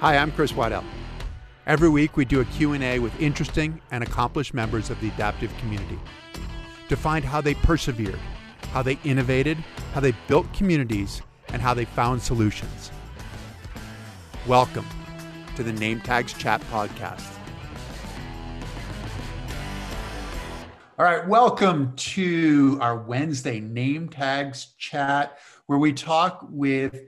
Hi, I'm Chris Waddell. Every week we do a Q&A with interesting and accomplished members of the adaptive community to find how they persevered, how they innovated, how they built communities, and how they found solutions. Welcome to the Name Tags Chat podcast. All right, welcome to our Wednesday Name Tags Chat, where we talk with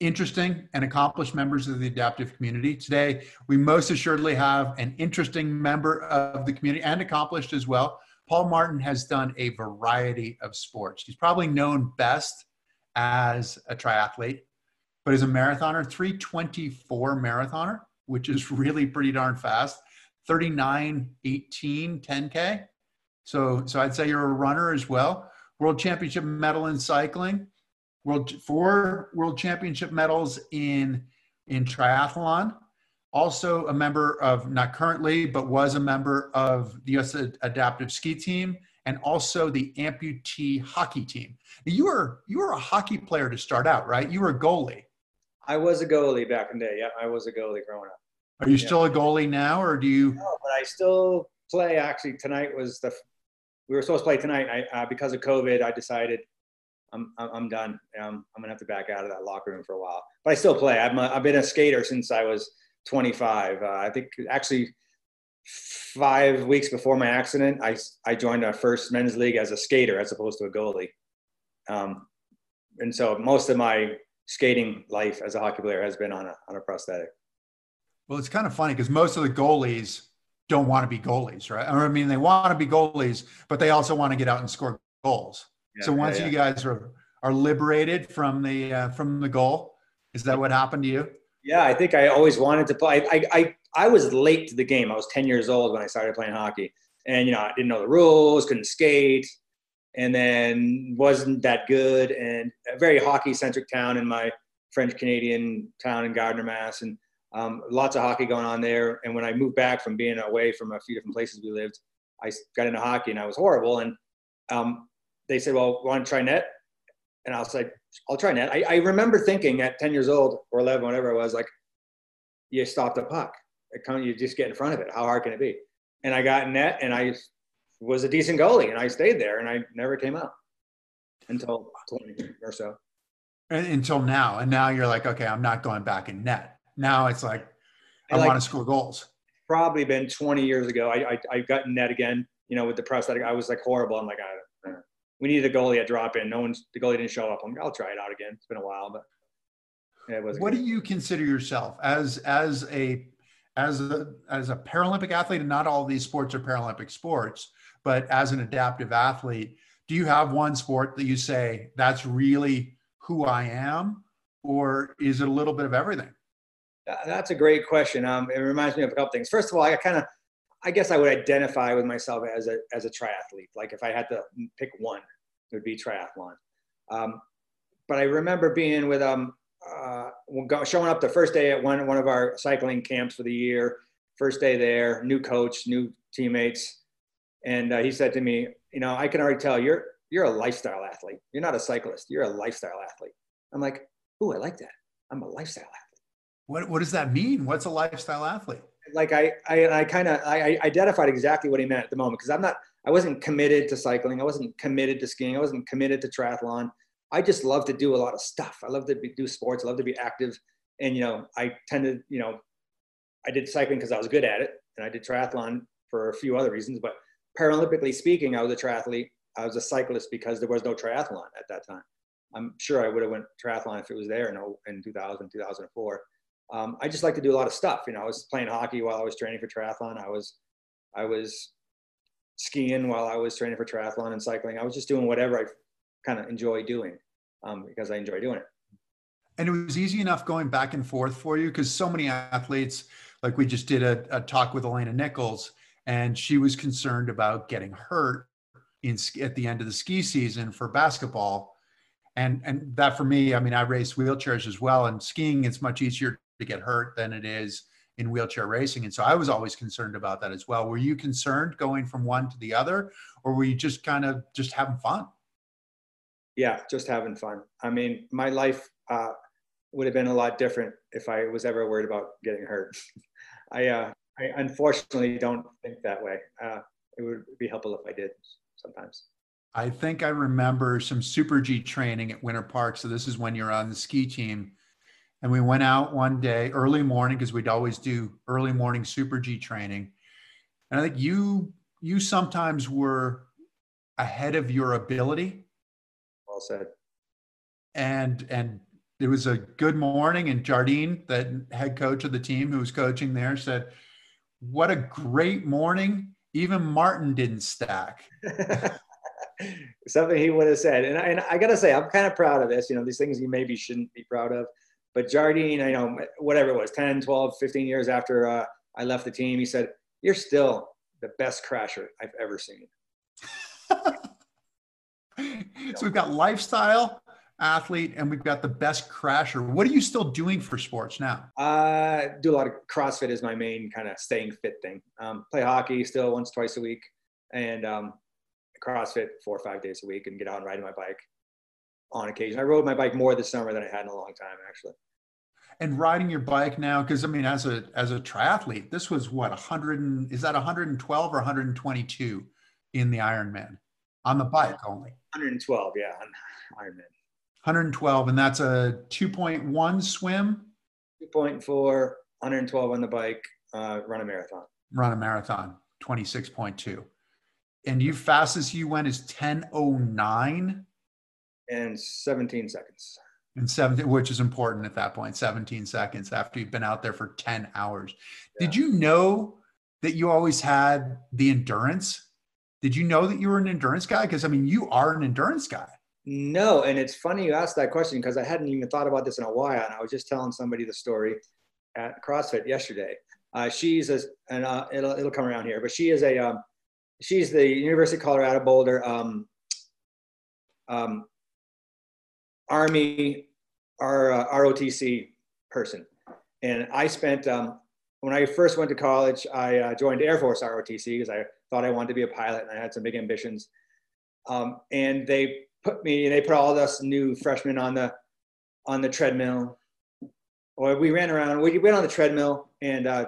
interesting and accomplished members of the adaptive community. Today, we most assuredly have an interesting member of the community and accomplished as well. Paul Martin has done a variety of sports. He's probably known best as a triathlete, but as a marathoner, 324 marathoner, which is really pretty darn fast, 39, 18, 10K. So, so I'd say you're a runner as well. World Championship medal in cycling, world four World Championship medals in in triathlon. Also a member of not currently, but was a member of the U.S. Adaptive Ski Team and also the amputee hockey team. You were you were a hockey player to start out, right? You were a goalie. I was a goalie back in the day. Yeah, I was a goalie growing up. Are you yeah. still a goalie now, or do you? No, but I still play. Actually, tonight was the we were supposed to play tonight. I, uh, because of COVID, I decided I'm, I'm done. Um, I'm gonna have to back out of that locker room for a while. But I still play. I'm a, I've been a skater since I was 25. Uh, I think actually five weeks before my accident, I, I joined our first men's league as a skater as opposed to a goalie. Um, and so most of my skating life as a hockey player has been on a, on a prosthetic. Well, it's kind of funny because most of the goalies don't want to be goalies, right? I mean, they want to be goalies, but they also want to get out and score goals. Yeah, so once yeah, you guys are are liberated from the uh, from the goal, is that what happened to you? Yeah, I think I always wanted to play. I, I I was late to the game. I was 10 years old when I started playing hockey, and you know I didn't know the rules, couldn't skate, and then wasn't that good. And a very hockey centric town in my French Canadian town in Gardner, Mass, and um, lots of hockey going on there. And when I moved back from being away from a few different places we lived, I got into hockey and I was horrible. And um, they said, "Well, want to try net?" And I was like, "I'll try net." I, I, remember thinking at 10 years old or 11, whatever it was, like, "You stop the puck. Come, you just get in front of it. How hard can it be?" And I got net, and I was a decent goalie, and I stayed there, and I never came out until 20 or so. Uh, until now, and now you're like, okay, I'm not going back in net. Now it's like I like, want to score goals. Probably been 20 years ago. I, I, I got net again, you know, with the prosthetic. I was like horrible. I'm like, I, we needed a goalie at drop in. No one's, the goalie didn't show up. I'm like, I'll try it out again. It's been a while, but yeah, it was. What good. do you consider yourself as, as a, as a, as a Paralympic athlete and not all these sports are Paralympic sports, but as an adaptive athlete, do you have one sport that you say that's really who I am? Or is it a little bit of everything? That's a great question. Um, it reminds me of a couple things. First of all, I kind of, I guess I would identify with myself as a as a triathlete. Like if I had to pick one, it would be triathlon. Um, but I remember being with um uh, showing up the first day at one one of our cycling camps for the year. First day there, new coach, new teammates, and uh, he said to me, "You know, I can already tell you're you're a lifestyle athlete. You're not a cyclist. You're a lifestyle athlete." I'm like, "Ooh, I like that. I'm a lifestyle athlete." What, what does that mean? What's a lifestyle athlete? Like I, I, I kind of, I, I identified exactly what he meant at the moment. Cause I'm not, I wasn't committed to cycling. I wasn't committed to skiing. I wasn't committed to triathlon. I just love to do a lot of stuff. I love to be, do sports. I love to be active. And, you know, I tended, you know, I did cycling because I was good at it. And I did triathlon for a few other reasons. But Paralympically speaking, I was a triathlete. I was a cyclist because there was no triathlon at that time. I'm sure I would have went triathlon if it was there in, oh, in 2000, 2004 um, I just like to do a lot of stuff. You know, I was playing hockey while I was training for triathlon. I was, I was skiing while I was training for triathlon and cycling. I was just doing whatever I kind of enjoy doing um, because I enjoy doing it. And it was easy enough going back and forth for you because so many athletes, like we just did a, a, talk with Alana Nichols, and she was concerned about getting hurt in at the end of the ski season for basketball. And, and that for me, I mean, I race wheelchairs as well, and skiing, it's much easier to get hurt than it is in wheelchair racing. And so I was always concerned about that as well. Were you concerned going from one to the other, or were you just kind of just having fun? Yeah, just having fun. I mean, my life, uh, would have been a lot different if I was ever worried about getting hurt. I, uh, I unfortunately don't think that way. Uh, it would be helpful if I did sometimes. I think I remember some Super G training at Winter Park. So this is when you're on the ski team. And we went out one day, early morning, because we'd always do early morning Super G training. And I think you you sometimes were ahead of your ability. Well said. And and it was a good morning, and Jardine, the head coach of the team who was coaching there, said, "What a great morning! Even Martin didn't stack." Something he would have said, and I, and I gotta say, I'm kind of proud of this. You know, these things you maybe shouldn't be proud of, but Jardine, I know whatever it was, 10, 12, 15 years after uh, I left the team, he said, "You're still the best crasher I've ever seen." so we've got lifestyle, athlete, and we've got the best crasher. What are you still doing for sports now? Uh, do a lot of CrossFit is my main kind of staying fit thing. Um, play hockey still once, twice a week, and um, CrossFit four or five days a week, and get out and ride my bike on occasion. I rode my bike more this summer than I had in a long time, actually. And riding your bike now, because I mean, as a as a triathlete, this was what 100 and, is that 112 or 122 in the Ironman on the bike only? 112, yeah, on Ironman. 112, and that's a 2.1 swim. 2.4, 112 on the bike, uh, run a marathon. Run a marathon, 26.2. And you fastest you went is 10.09 and 17 seconds. And 17, which is important at that point, 17 seconds after you've been out there for 10 hours. Yeah. Did you know that you always had the endurance? Did you know that you were an endurance guy? Because I mean, you are an endurance guy. No, and it's funny you asked that question because I hadn't even thought about this in a while, and I was just telling somebody the story at CrossFit yesterday. Uh, she's a, and uh, it'll it'll come around here, but she is a um, she's the University of Colorado Boulder um, um, Army R, uh, ROTC person, and I spent um, when I first went to college, I uh, joined Air Force ROTC because I thought I wanted to be a pilot and I had some big ambitions. Um, and they put me, they put all of us new freshmen on the on the treadmill. Or we ran around. We went on the treadmill, and uh,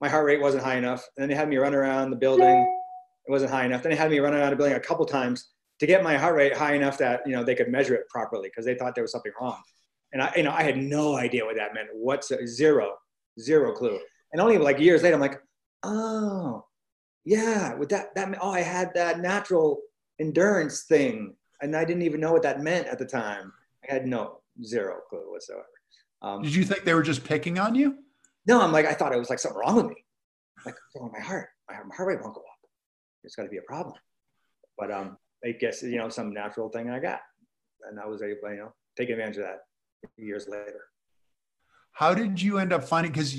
my heart rate wasn't high enough. And then they had me run around the building. It wasn't high enough. Then they had me run around the building a couple times to get my heart rate high enough that you know they could measure it properly because they thought there was something wrong. And I, you know, I had no idea what that meant. What's zero, zero clue. And only like years later, I'm like, oh, yeah, with that, that, oh, I had that natural endurance thing and I didn't even know what that meant at the time. I had no zero clue whatsoever. Um, Did you think they were just picking on you? No, I'm like I thought it was like something wrong with me. Like oh, my heart, my heart rate won't go up. It's got to be a problem. But um, I guess you know some natural thing I got, and I was able, you know, take advantage of that years later. How did you end up finding? Because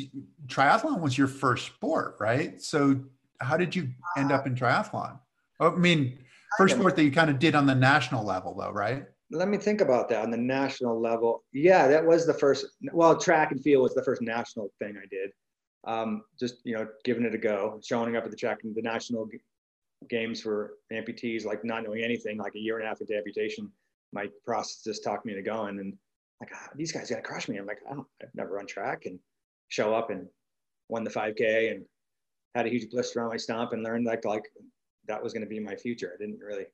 triathlon was your first sport, right? So how did you end up in triathlon? I mean, First sport that you kind of did on the national level, though, right? Let me think about that on the national level. Yeah, that was the first. Well, track and field was the first national thing I did. Um, just you know, giving it a go, showing up at the track and the national games for amputees, like not knowing anything, like a year and a half into amputation. My just talked me into going, and like ah, these guys got to crush me. I'm like, I don't, I've never run track, and show up and won the 5K and had a huge blister on my stump and learned like like that was going to be my future. I didn't really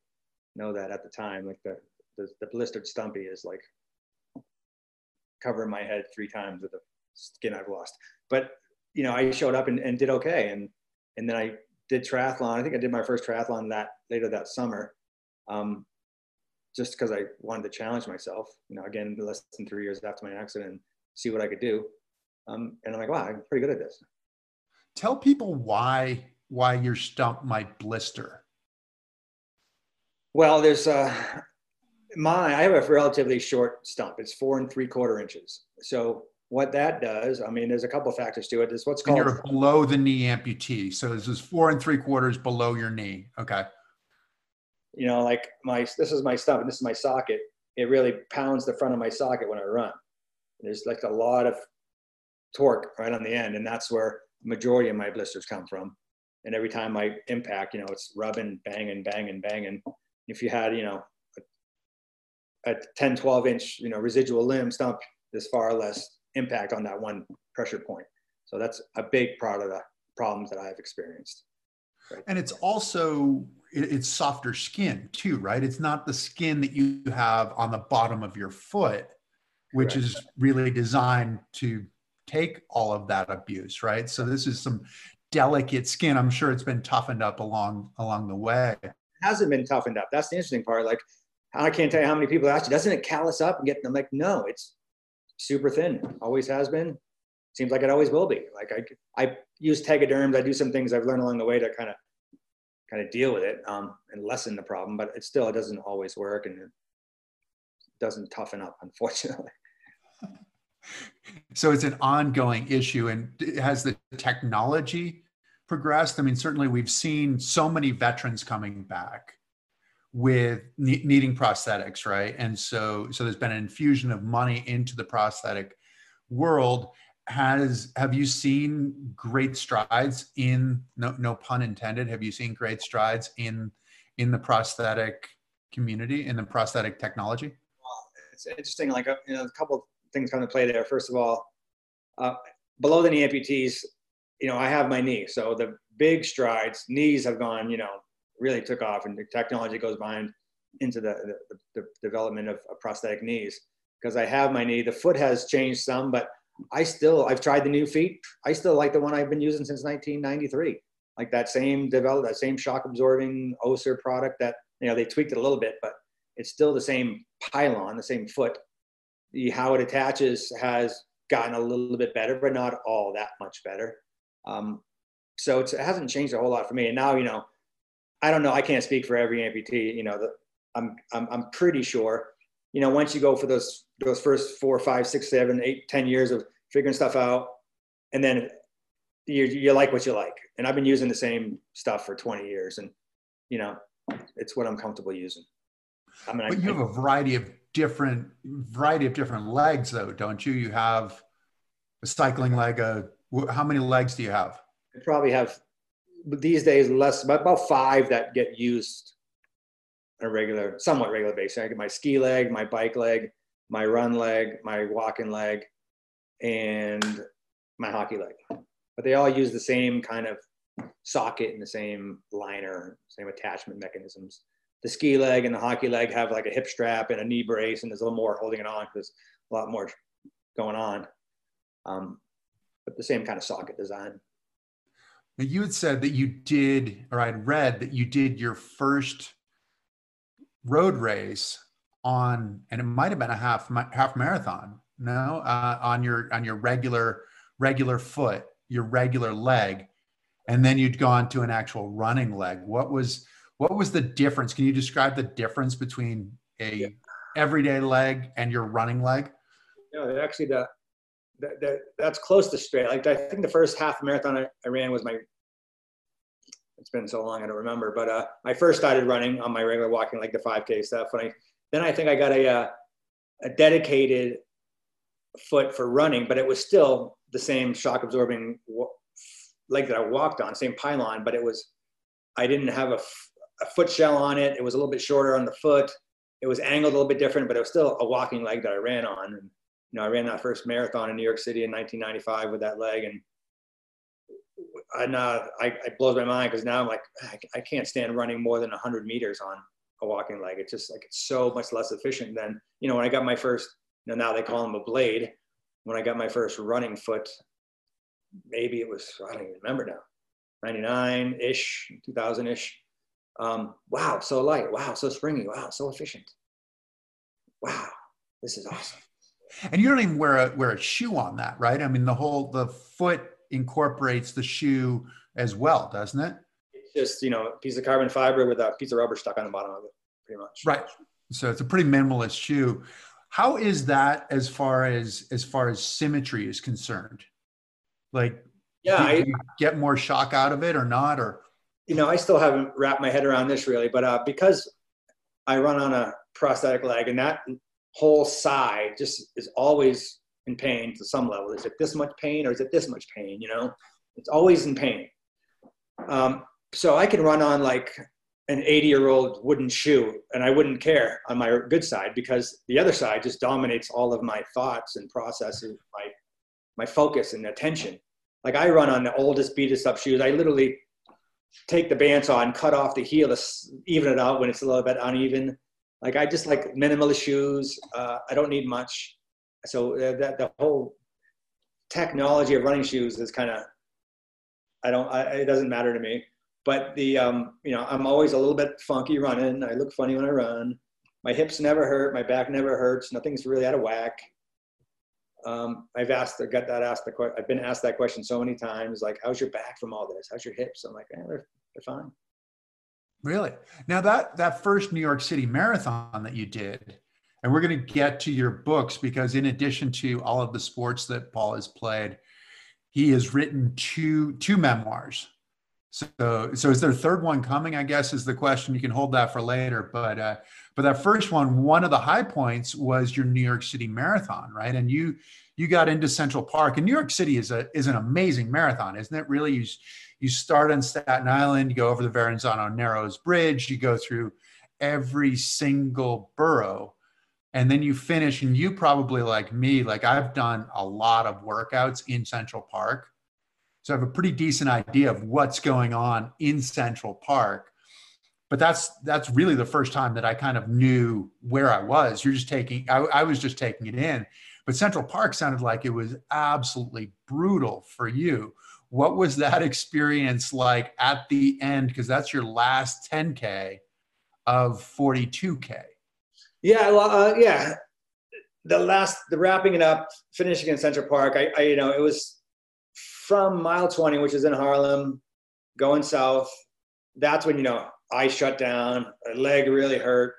know that at the time. Like the, the, the blistered stumpy is like covering my head three times with the skin I've lost. But, you know, I showed up and, and did okay. And, and then I did triathlon. I think I did my first triathlon that later that summer. Um, just because I wanted to challenge myself, you know, again, less than three years after my accident, see what I could do. Um, and I'm like, wow, I'm pretty good at this. Tell people why why your stump might blister? Well, there's uh, my I have a relatively short stump. It's four and three quarter inches. So what that does, I mean, there's a couple of factors to it. It's what's called. And you're below the knee amputee, so this is four and three quarters below your knee. Okay. You know, like my this is my stump and this is my socket. It really pounds the front of my socket when I run. There's like a lot of torque right on the end, and that's where the majority of my blisters come from and every time I impact, you know, it's rubbing, banging, banging, banging. If you had, you know, a, a 10, 12 inch, you know, residual limb stump, there's far less impact on that one pressure point. So that's a big part of the problems that I've experienced. Right. And it's also it's softer skin too, right? It's not the skin that you have on the bottom of your foot, which Correct. is really designed to take all of that abuse, right? So this is some delicate skin. I'm sure it's been toughened up along along the way. It hasn't been toughened up. That's the interesting part. Like I can't tell you how many people ask you, doesn't it callus up and get? I'm like, no, it's super thin. Always has been. Seems like it always will be. Like I, I use tegaderms. I do some things I've learned along the way to kind of, kind of deal with it um, and lessen the problem. But it still, it doesn't always work and it doesn't toughen up, unfortunately. So it's an ongoing issue, and has the technology progressed? I mean, certainly we've seen so many veterans coming back with ne- needing prosthetics, right? And so, so there's been an infusion of money into the prosthetic world. Has have you seen great strides in no no pun intended? Have you seen great strides in in the prosthetic community in the prosthetic technology? It's interesting. Like uh, you know, a couple things come to play there. First of all, uh, below the knee amputees, you know, I have my knee, so the big strides, knees have gone, you know, really took off and the technology goes behind into the, the, the development of, of, prosthetic knees because I have my knee. The foot has changed some, but I still, I've tried the new feet. I still like the one I've been using since 1993. Like that same develop, that same shock absorbing Össur product that, you know, they tweaked it a little bit, but it's still the same pylon, the same foot. The, how it attaches has gotten a little bit better, but not all that much better. Um, so it hasn't changed a whole lot for me. And now, you know, I don't know. I can't speak for every amputee. You know, the, I'm, I'm, I'm pretty sure, you know, once you go for those, those first four, five, six, seven, eight, ten years of figuring stuff out, and then you, you like what you like. And I've been using the same stuff for 20 years and, you know, it's what I'm comfortable using. I mean, but I, you have a variety of different, variety of different legs though, don't you? You have a cycling leg, a, how many legs do you have? I probably have these days less about five that get used on a regular, somewhat regular basis. I get my ski leg, my bike leg, my run leg, my walking leg, and my hockey leg. But they all use the same kind of socket and the same liner, same attachment mechanisms. The ski leg and the hockey leg have like a hip strap and a knee brace, and there's a little more holding it on because a lot more going on. Um, but the same kind of socket design. Now you had said that you did, or I'd read that you did your first road race on, and it might have been a half half marathon. No, uh, on your on your regular regular foot, your regular leg, and then you'd gone to an actual running leg. What was what was the difference? Can you describe the difference between a yeah. everyday leg and your running leg? No, actually the that, that, that's close to straight. Like I think the first half marathon I, I, ran was my. It's been so long I don't remember, but uh, I first started running on my regular walking, like the 5K stuff. And I then I think I got a uh, a dedicated foot for running, but it was still the same shock absorbing leg that I walked on, same pylon, but it was I didn't have a, a foot shell on it. It was a little bit shorter on the foot. It was angled a little bit different, but it was still a walking leg that I ran on. And you know, I ran that first marathon in New York City in 1995 with that leg, and and uh, I, it blows my mind because now I'm like, I, I, can't stand running more than 100 meters on a walking leg. It's just like it's so much less efficient than you know when I got my first. You know, now they call them a blade. When I got my first running foot, maybe it was I don't even remember now, 99 ish, 2000 ish. Um, wow, so light. Wow, so springy. Wow, so efficient. Wow, this is awesome. And you don't even wear a wear a shoe on that, right? I mean, the whole the foot incorporates the shoe as well, doesn't it? It's just you know a piece of carbon fiber with a piece of rubber stuck on the bottom of it, pretty much. Right. So it's a pretty minimalist shoe. How is that as far as as far as symmetry is concerned? Like, yeah, I, get more shock out of it or not, or you know, I still haven't wrapped my head around this really, but uh, because I run on a prosthetic leg, and that whole side just is always in pain to some level. Is it this much pain or is it this much pain? You know, it's always in pain. Um, so I can run on like an 80 year old wooden shoe and I wouldn't care on my good side because the other side just dominates all of my thoughts and processes, my, my focus and attention. Like I run on the oldest, beatest up shoes. I literally take the bands on, cut off the heel to even it out when it's a little bit uneven. Like I just like minimalist shoes. Uh, I don't need much. So uh, that the whole technology of running shoes is kind of, I don't, I, it doesn't matter to me. But the um, you know i'm always a little bit funky running. I look funny when i run. My hips never hurt. My back never hurts. Nothing's really out of whack. Um, i've asked I got that asked the i've been asked that question so many times like how's your back from all this? How's your hips? I'm like eh, they're, they're fine really now that that first new york city marathon that you did and we're going to get to your books because in addition to all of the sports that paul has played he has written two two memoirs so, so is there a third one coming? I guess is the question. You can hold that for later. But, uh, but that first one, one of the high points was your New York City Marathon, right? And you, you got into Central Park, and New York City is a is an amazing marathon, isn't it? Really, you you start on Staten Island, you go over the Verrazano Narrows Bridge, you go through every single borough, and then you finish. And you probably like me, like I've done a lot of workouts in Central Park so I have a pretty decent idea of what's going on in Central Park. But that's that's really the first time that I kind of knew where I was. You're just taking I, I was just taking it in. But Central Park sounded like it was absolutely brutal for you. What was that experience like at the end? Because that's your last 10K of 42K. Yeah, well, uh, yeah. The last, the wrapping it up, finishing in Central Park. I, I, you know, it was from mile 20, which is in Harlem, going south, that's when, you know, I shut down, leg really hurt.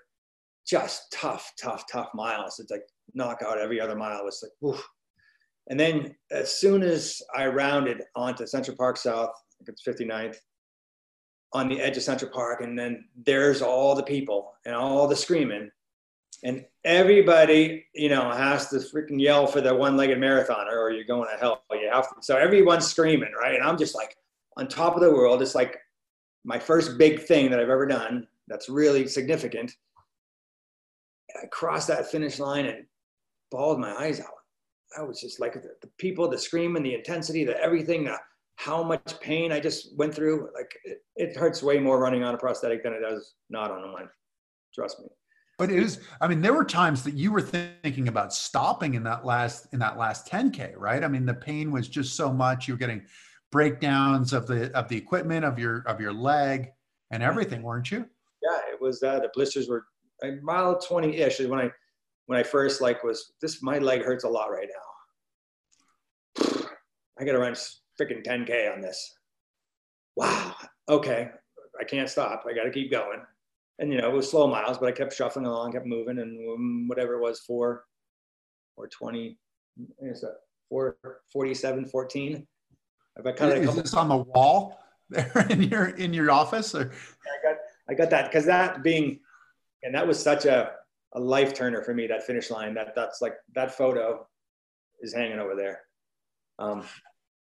Just tough, tough, tough miles. It's like knockout every other mile. It's like, whew. And then as soon as I rounded onto Central Park South, I think it's 59th, on the edge of Central Park, and then there's all the people and all the screaming and everybody, you know, has to freaking yell for the one-legged marathoner, or you're going to hell. You have to. So everyone's screaming, right? And I'm just like on top of the world. It's like my first big thing that I've ever done. That's really significant. I crossed that finish line and bawled my eyes out. I was just like the, the people, the screaming, the intensity, the everything, the, how much pain I just went through. Like it, it hurts way more running on a prosthetic than it does not on one. Trust me. But it was, I mean, there were times that you were thinking about stopping in that last in that last 10K, right? I mean, the pain was just so much. You were getting breakdowns of the of the equipment of your of your leg and everything, weren't you? Yeah, it was that. Uh, the blisters were a mile 20-ish when I when I first like was this my leg hurts a lot right now. I gotta run freaking 10K on this. Wow. Okay. I can't stop. I gotta keep going and you know it was slow miles, but I kept shuffling along, kept moving, and um, whatever it was, four or twenty, is that four forty-seven, fourteen. I've got kind of. Is this on the wall there in your in your office? Or? I got I got that because that being, and that was such a a life turner for me. That finish line. That that's like that photo is hanging over there. Um,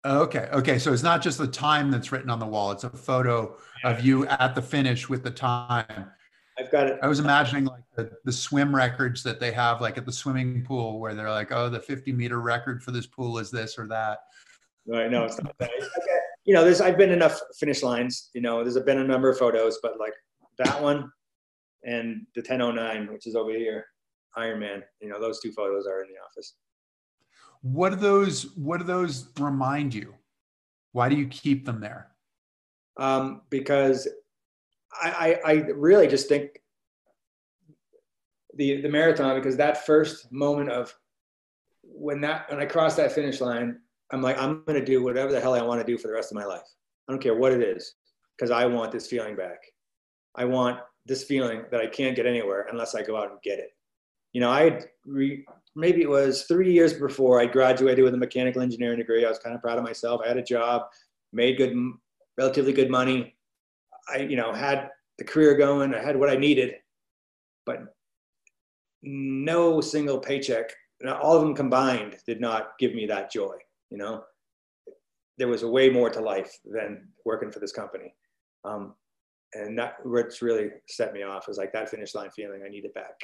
Okay. Okay. So it's not just the time that's written on the wall. It's a photo of you at the finish with the time. I've got it. I was imagining like the, the swim records that they have like at the swimming pool where they're like, oh, the 50 meter record for this pool is this or that. Right. No, it's not that. Okay. You know, there's, I've been enough finish lines, you know, there's been a number of photos, but like that one and the 1009, which is over here, Ironman, you know, those two photos are in the office. What do those, what do those remind you? Why do you keep them there? Um, because I, I, really just think the the marathon because that first moment of when that when I cross that finish line, I'm like I'm gonna do whatever the hell I want to do for the rest of my life. I don't care what it is because I want this feeling back. I want this feeling that I can't get anywhere unless I go out and get it. You know, I re, maybe it was three years before I graduated with a mechanical engineering degree. I was kind of proud of myself. I had a job, made good, relatively good money, I, you know, had the career going, I had what I needed, but no single paycheck, all of them combined, did not give me that joy. You know, there was way more to life than working for this company. Um, and that what's really set me off is like that finish line feeling. I need it back.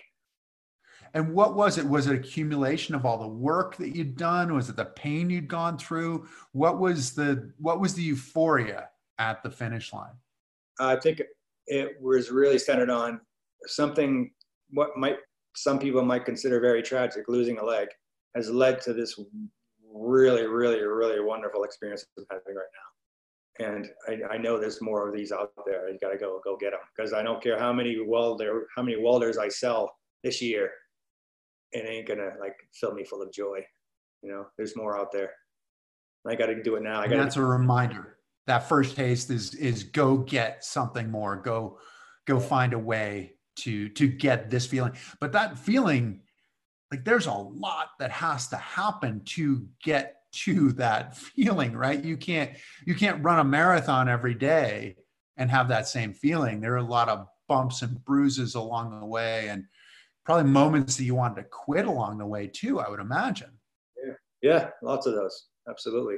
And what was it? Was it accumulation of all the work that you'd done? Was it the pain you'd gone through? What was the what was the euphoria at the finish line? I think it was really centered on something what might some people might consider very tragic, losing a leg, has led to this really, really, really wonderful experience I'm having right now. And I, I know there's more of these out there. You got to go go get them because I don't care how many welder how many welders I sell this year it ain't gonna like fill me full of joy. You know, there's more out there. I got to do it now. I got. That's a reminder. That first taste is is go get something more. Go go find a way to to get this feeling. But that feeling, like there's a lot that has to happen to get to that feeling, right? You can't you can't run a marathon every day and have that same feeling. There are a lot of bumps and bruises along the way and probably moments that you wanted to quit along the way too i would imagine yeah yeah lots of those absolutely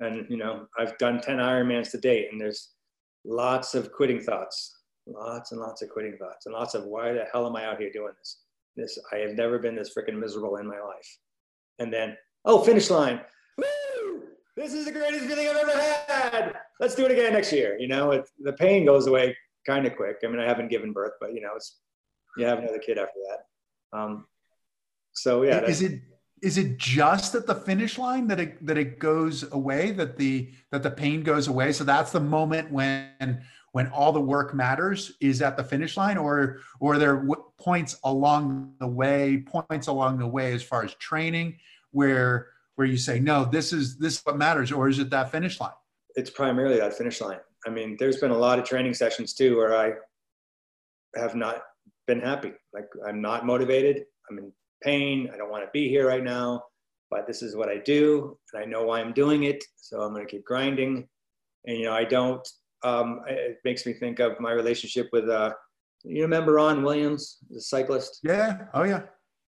and you know i've done 10 ironmans to date and there's lots of quitting thoughts lots and lots of quitting thoughts and lots of why the hell am i out here doing this this i have never been this freaking miserable in my life and then oh finish line! This is the greatest feeling i've ever had let's do it again next year you know it, the pain goes away kind of quick i mean i haven't given birth but you know it's you have another kid after that. Um, so yeah, is it is it just at the finish line that it that it goes away that the that the pain goes away? So that's the moment when when all the work matters is at the finish line, or or are there points along the way, points along the way as far as training where where you say no, this is this is what matters, or is it that finish line? It's primarily that finish line. I mean, there's been a lot of training sessions too where I have not been happy. Like I'm not motivated. I'm in pain. I don't want to be here right now, but this is what I do, and I know why I'm doing it. So I'm going to keep grinding. And you know, I don't. Um, it makes me think of my relationship with. Uh, you remember Ron Williams, the cyclist? Yeah. Oh yeah.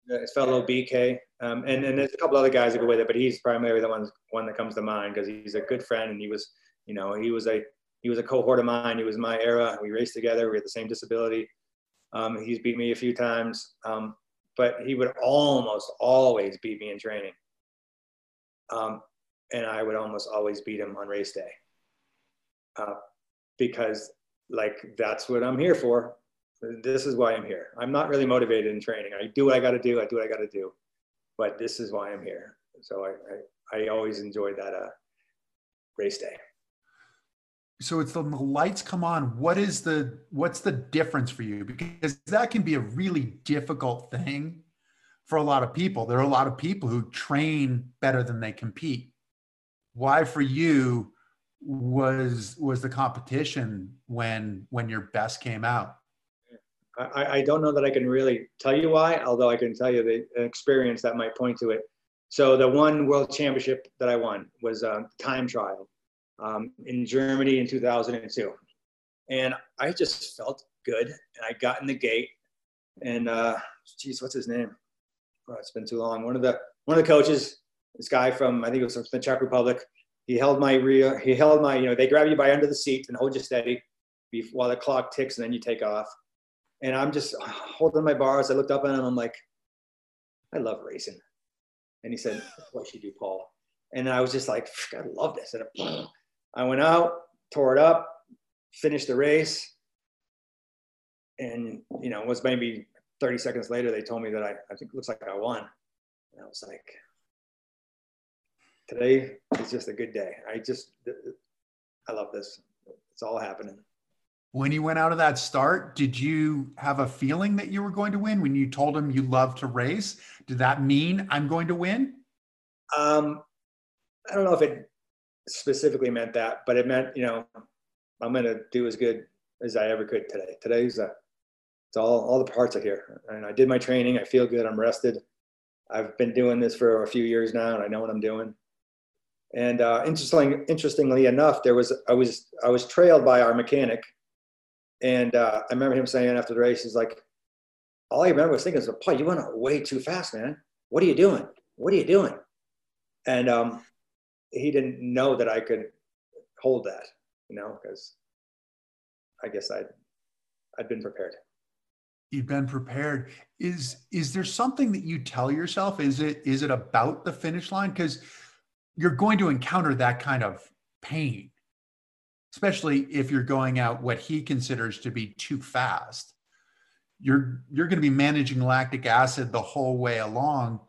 His fellow BK, um, and and there's a couple other guys that go with it, but he's primarily the one one that comes to mind because he's a good friend, and he was, you know, he was a he was a cohort of mine. He was my era. We raced together. We had the same disability. Um, he's beat me a few times, um, but he would almost always beat me in training. Um, and I would almost always beat him on race day. Uh, because like that's what I'm here for. This is why I'm here. I'm not really motivated in training. I do what I got to do. I do what I got to do, but this is why I'm here. So I, I, I always enjoy that uh, race day so it's the, the lights come on what is the what's the difference for you because that can be a really difficult thing for a lot of people there are a lot of people who train better than they compete why for you was was the competition when when your best came out I, I don't know that I can really tell you why, although I can tell you the experience that might point to it. So the one world championship that I won was a time trial um, in Germany in 2002. And I just felt good. And I got in the gate and, uh, geez, what's his name? Oh, it's been too long. One of the, one of the coaches, this guy from, I think it was from the Czech Republic, he held my rear, he held my, you know, they grab you by under the seat and hold you steady while the clock ticks and then you take off. And I'm just holding my bars. I looked up at him. I'm like, I love racing. And he said, what should you do, Paul? And I was just like, I love this. And I went out, tore it up, finished the race, and you know, it was maybe 30 seconds later they told me that I, I think it looks like I won. And I was like, today is just a good day. I just, I love this. It's all happening. When you went out of that start, did you have a feeling that you were going to win? When you told him you love to race, did that mean I'm going to win? Um, I don't know if it specifically meant that, but it meant, you know, I'm going to do as good as I ever could today. Today's a, it's all, all the parts are here. And I did my training. I feel good. I'm rested. I've been doing this for a few years now and I know what I'm doing. And uh, interesting, interestingly enough, there was, I was, I was trailed by our mechanic. And uh, I remember him saying after the race, he's like, all I remember was thinking is, Paul, you went way too fast, man. What are you doing? What are you doing? And um, he didn't know that I could hold that, you know, because I guess I'd, I'd been prepared. You've been prepared. Is, is there something that you tell yourself? Is it, is it about the finish line? Because you're going to encounter that kind of pain, especially if you're going out what he considers to be too fast. You're, you're going to be managing lactic acid the whole way along.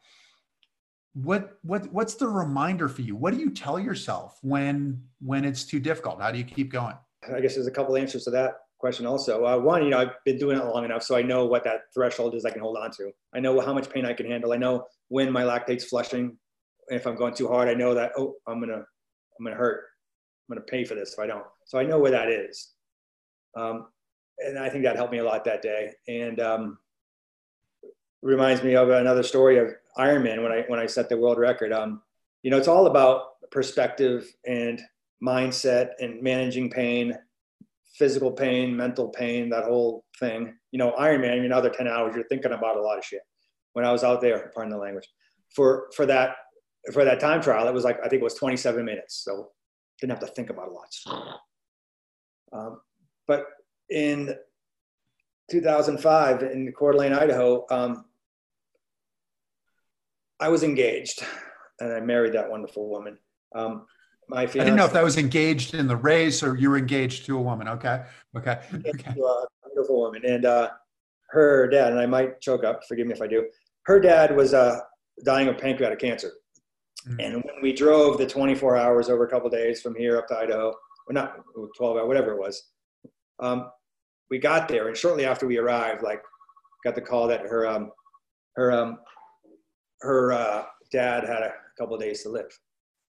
What what what's the reminder for you? What do you tell yourself when when it's too difficult? How do you keep going? I guess there's a couple answers to that question also. Uh, one you know i've been doing it long enough so i know what that threshold is i can hold on to. I know how much pain i can handle. I know when my lactate's flushing. If i'm going too hard i know that oh i'm gonna i'm gonna hurt. I'm gonna pay for this if i don't so i know where that is um, and i think that helped me a lot that day and um, reminds me of another story of Ironman when I when I set the world record. Um, you know, it's all about perspective and mindset and managing pain, physical pain, mental pain, that whole thing. You know, Ironman, you another 10 hours, you're thinking about a lot of shit. When I was out there, pardon the language, for for that for that time trial, it was like I think it was 27 minutes. So didn't have to think about a lot. Um, but in 2005 in Coeur d'Alene, Idaho, um, I was engaged, and I married that wonderful woman. Um, my fiance, I didn't know if that was engaged in the race or you were engaged to a woman. Okay, okay, okay. a beautiful woman, and uh, her dad, and I might choke up. Forgive me if I do. Her dad was uh, dying of pancreatic cancer, mm-hmm. and when we drove the 24 hours over a couple days from here up to Idaho, not 12 hours, whatever it was, um, we got there, and shortly after we arrived, like, got the call that her um, her um, her uh, dad had a couple days to live.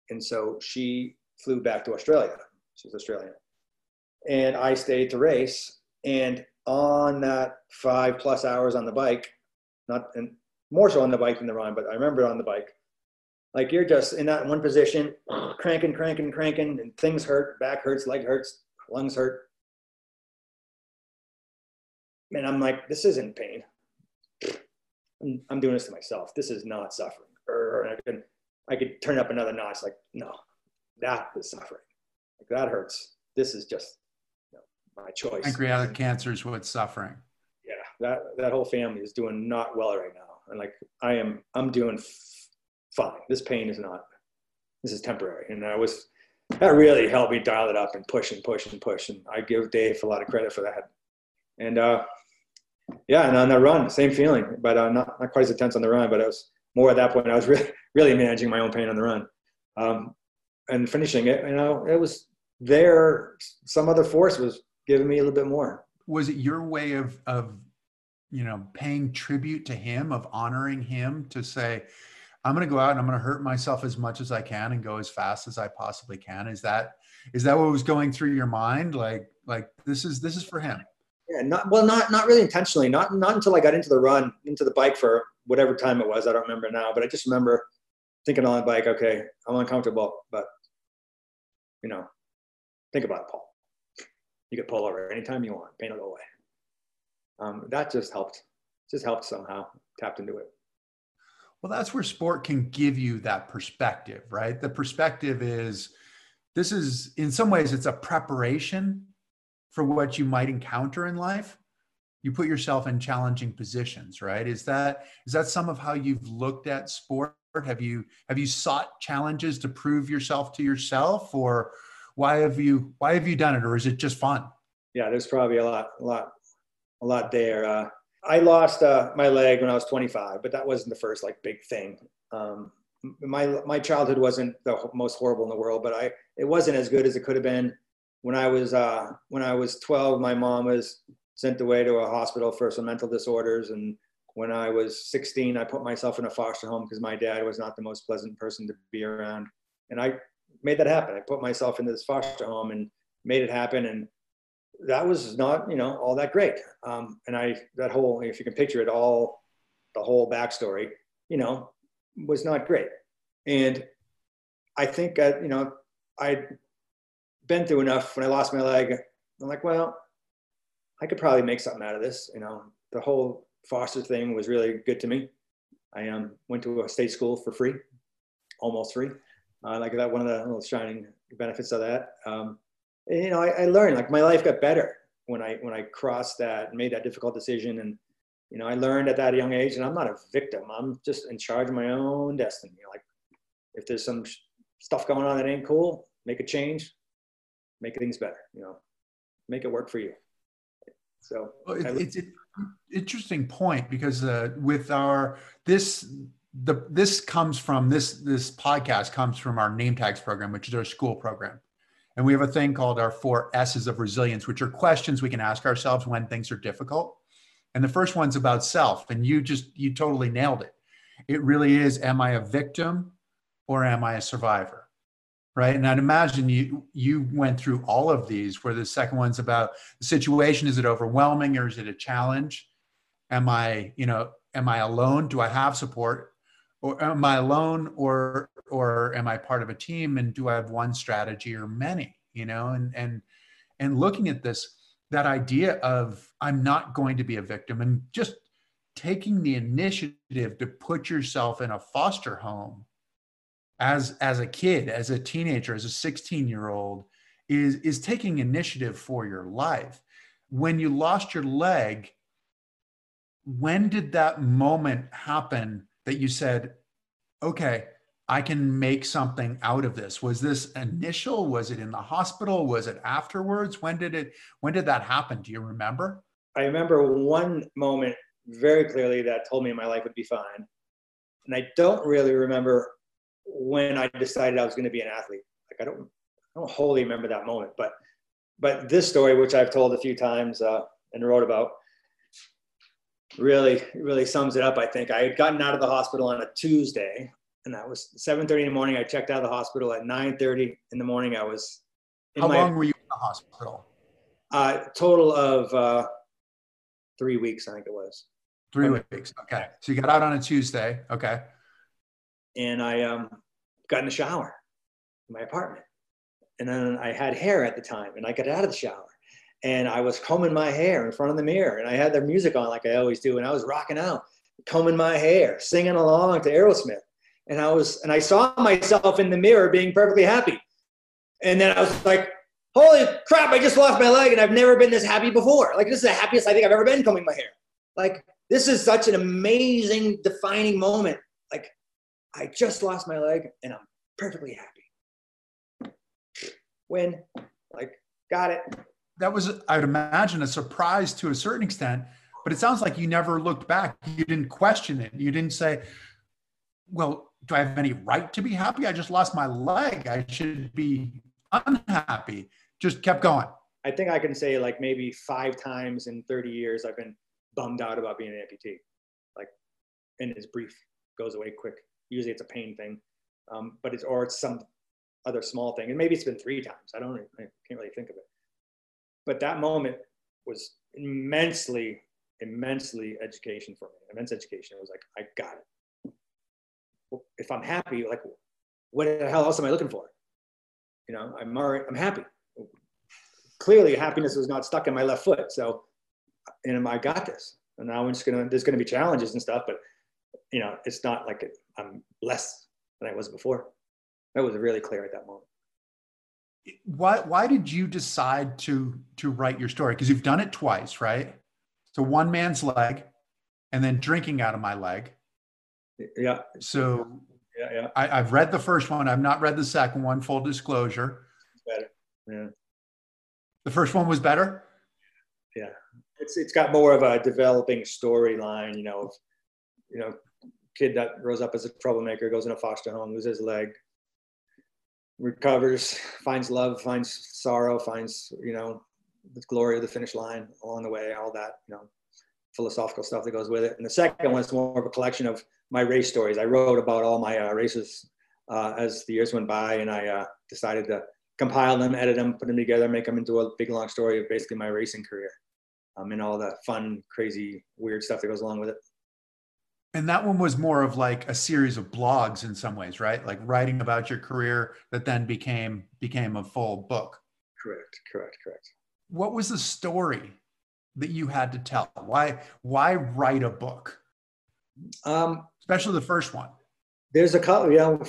And so she flew back to Australia. She's Australian. And I stayed to race. And on that five plus hours on the bike, not and more so on the bike than the run, but I remember on the bike, like you're just in that one position, cranking, cranking, cranking, and things hurt, back hurts, leg hurts, lungs hurt. And I'm like, this isn't pain. I'm, I'm doing this to myself. This is not suffering. Or I could, I could turn up another notch. Like, no, that is suffering. Like that hurts. This is just you know, my choice. Pancreatic cancer is what's suffering. Yeah, that that whole family is doing not well right now. And like I am, I'm doing fine. This pain is not. This is temporary. And I was that really helped me dial it up and push and push and push. And I give Dave a lot of credit for that. And uh, yeah, and on the run, same feeling, but uh, not, not quite as intense on the run, but it was more at that point. I was really, really managing my own pain on the run. Um, and finishing it, you know, it was there. Some other force was giving me a little bit more. Was it your way of, of, you know, paying tribute to him, of honoring him to say, I'm going to go out and I'm going to hurt myself as much as I can and go as fast as I possibly can. Is that, is that what was going through your mind? Like, like this is, this is for him. Yeah, not well, not not really intentionally. Not not until I got into the run, into the bike for whatever time it was. I don't remember now, but I just remember thinking on the bike, okay, I'm uncomfortable, but you know, think about it, Paul. You can pull over anytime you want. Pain will go away. Um, that just helped. Just helped somehow. Tapped into it. Well, that's where sport can give you that perspective, right? The perspective is this is in some ways it's a preparation for what you might encounter in life. You put yourself in challenging positions right? Is that is that some of how you've looked at sport? Have you have you sought challenges to prove yourself to yourself or why have you why have you done it or is it just fun? Yeah there's probably a lot a lot a lot there. Uh, i lost uh, my leg when i was 25 but that wasn't the first like big thing. Um, my my childhood wasn't the most horrible in the world but i it wasn't as good as it could have been. When I was uh, when I was 12, my mom was sent away to a hospital for some mental disorders, and when I was 16, I put myself in a foster home because my dad was not the most pleasant person to be around, and I made that happen. I put myself into this foster home and made it happen, and that was not you know all that great. Um, and I that whole if you can picture it all, the whole backstory, you know, was not great, and I think uh, you know I'd been through enough. When I lost my leg, I'm like, well, I could probably make something out of this. You know, the whole foster thing was really good to me. I um, went to a state school for free, almost free. Uh, like that, one of the little shining benefits of that. Um, and, you know, I, I, learned like my life got better. when I when I crossed that, made that difficult decision, and you know, I learned at that young age, and I'm not a victim. I'm just in charge of my own destiny. Like, if there's some stuff going on that ain't cool, make a change, make things better. You know, make it work for you. So well, it, it's an interesting point because uh, with our this the this comes from this this podcast comes from our name tags program, which is our school program. And we have a thing called our four S's of resilience, which are questions we can ask ourselves when things are difficult. And the first one's about self. And you just, you totally nailed it. It really is Am I a victim or am I a survivor? Right. And I'd imagine you you went through all of these where the second one's about the situation. Is it overwhelming or is it a challenge? Am I, you know, am I alone? Do I have support? Or am I alone or or am I part of a team and do I have one strategy or many? You know, and and and looking at this, that idea of I'm not going to be a victim and just taking the initiative to put yourself in a foster home as as a kid, as a teenager, as a 16 year old is is taking initiative for your life. When you lost your leg, when did that moment happen that you said, okay, I can make something out of this. Was this initial? Was it in the hospital? Was it afterwards? When did it when did that happen? Do you remember? I remember one moment very clearly that told me my life would be fine. And I don't really remember when I decided I was going to be an athlete. Like I don't I don't wholly remember that moment, but but this story, which I've told a few times uh, and wrote about, really really sums it up. I think I had gotten out of the hospital on a Tuesday and that was 7.30 in the morning. I checked out of the hospital at 9.30 in the morning. I was how my, long were you in the hospital? Uh, total of uh, three weeks i think it was. Three weeks okay. So you got out on a tuesday okay. And i um, got in the shower in my apartment. And then i had hair at the time and i got out of the shower. And i was combing my hair in front of the mirror and i had the music on like i always do and i was rocking out. Combing my hair singing along to aerosmith and I was and I saw myself in the mirror being perfectly happy. And then I was like, holy crap, I just lost my leg and I've never been this happy before. Like this is the happiest I think I've ever been combing my hair. Like this is such an amazing defining moment. Like I just lost my leg and I'm perfectly happy. Win. Like got it. That was I'd imagine a surprise to a certain extent, but it sounds like you never looked back. You didn't question it. You didn't say, well, do I have any right to be happy? I just lost my leg. I should be unhappy. Just kept going. I think I can say like maybe five times in 30 years I've been bummed out about being an amputee. Like, and it's brief, goes away quick. Usually it's a pain thing, um, but it's or it's some other small thing, and maybe it's been three times. I don't, I can't really think of it. But that moment was immensely, immensely education for me. Immense education. It was like I got it if I'm happy, like, what the hell else am I looking for? You know, I'm already, I'm happy. Clearly, happiness was not stuck in my left foot. So, and I got this. And now I'm just gonna, there's gonna be challenges and stuff, but you know, it's not like I'm less than I was before. That was really clear at that moment. Why, why did you decide to to write your story? Because you've done it twice, right? So one man's leg, and then drinking out of my leg yeah. So yeah, yeah. I, have read the first one. I've not read the second one. Full disclosure. Better. Yeah. The first one was better. Yeah, it's it's got more of a developing storyline. You know, of, you know, kid that grows up as a troublemaker, goes in a foster home, loses his leg, recovers, finds love, finds sorrow, finds you know the glory of the finish line along the way, all that you know philosophical stuff that goes with it. And the second one is more of a collection of my race stories. I wrote about all my uh, races uh, as the years went by, and I uh, decided to compile them, edit them, put them together, make them into a big long story of basically my racing career um, and all the fun, crazy, weird stuff that goes along with it. And that one was more of like a series of blogs in some ways, right? Like writing about your career that then became became a full book. Correct, correct, correct. What was the story that you had to tell? Why why write a book? Um, especially the first one? There's a couple, you know,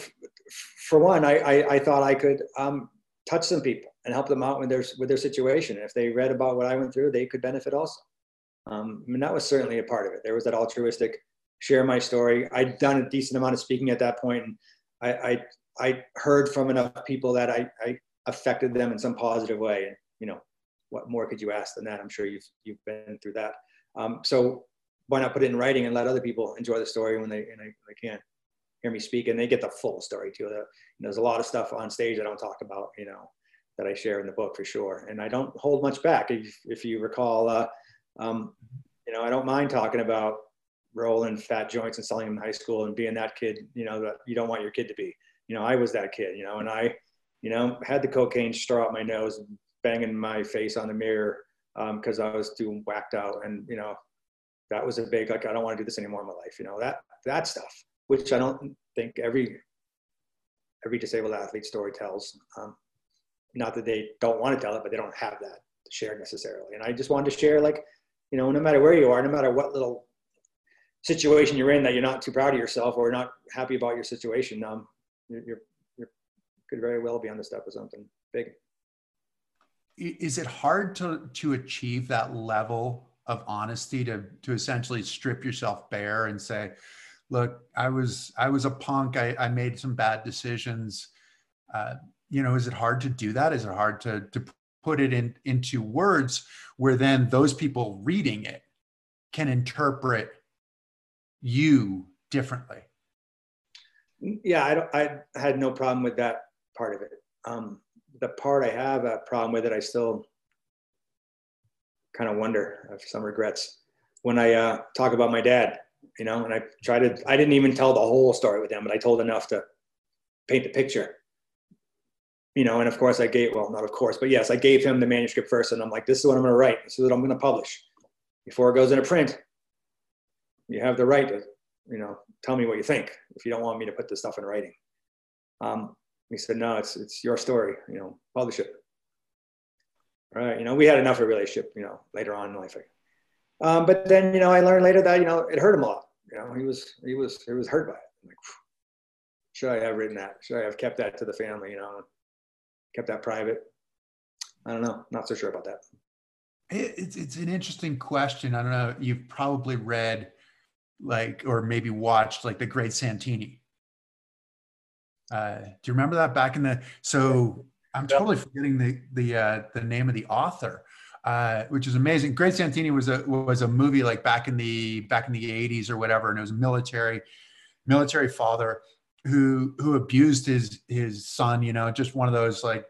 for one, I, I, I thought I could um, touch some people and help them out with their with their situation. And if they read about what I went through, they could benefit also. Um, I mean, that was certainly a part of it. There was that altruistic share my story. I'd done a decent amount of speaking at that point, and I I, I heard from enough people that I, I affected them in some positive way. And you know, what more could you ask than that? I'm sure you've you've been through that. Um, so why not put it in writing and let other people enjoy the story when they when they, they can hear me speak and they get the full story too. The, there's a lot of stuff on stage I don't talk about, you know, that I share in the book for sure. And I don't hold much back. If, if you recall, uh, um, you know, I don't mind talking about rolling fat joints and selling them in high school and being that kid, you know, that you don't want your kid to be. You know, I was that kid, you know, and I, you know, had the cocaine straw up my nose, banging my face on the mirror because um, I was too whacked out. And, you know, that was a big, like, I don't want to do this anymore in my life, you know, that, that stuff, which I don't think every, every disabled athlete story tells. Um, not that they don't want to tell it, but they don't have that to share necessarily. And I just wanted to share, like, you know, no matter where you are, no matter what little situation you're in that you're not too proud of yourself or not happy about your situation, um, you're, you're, you're could very well be on the step of something big. Is it hard to to achieve that level of honesty to to essentially strip yourself bare and say, "Look, I was I was a punk. I, I made some bad decisions." Uh, you know, is it hard to do that? Is it hard to to put it in into words where then those people reading it can interpret you differently yeah i i had no problem with that part of it um, the part i have a problem with it i still kind of wonder I have some regrets when i uh, talk about my dad you know and i try to i didn't even tell the whole story with him, but i told enough to paint the picture you know, and of course I gave, well, not of course, but yes, I gave him the manuscript first and I'm like, this is what I'm going to write. This is what I'm going to publish before it goes into print. You have the right to, you know, tell me what you think if you don't want me to put this stuff in writing. Um, he said, no, it's, it's your story, you know, publish it. All right. You know, we had enough of a relationship, you know, later on in life. Um, but then, you know, I learned later that, you know, it hurt him a lot. You know, he was, he was, he was hurt by it. I'm like, should I have written that? Should I have kept that to the family? You know, kept that private. I don't know. Not so sure about that. It's it's an interesting question. I don't know. You've probably read, like, or maybe watched, like, the Great Santini. Uh, do you remember that back in the? So I'm totally forgetting the the uh, the name of the author, uh, which is amazing. Great Santini was a was a movie like back in the back in the 80s or whatever, and it was a military military father who who abused his his son you know just one of those like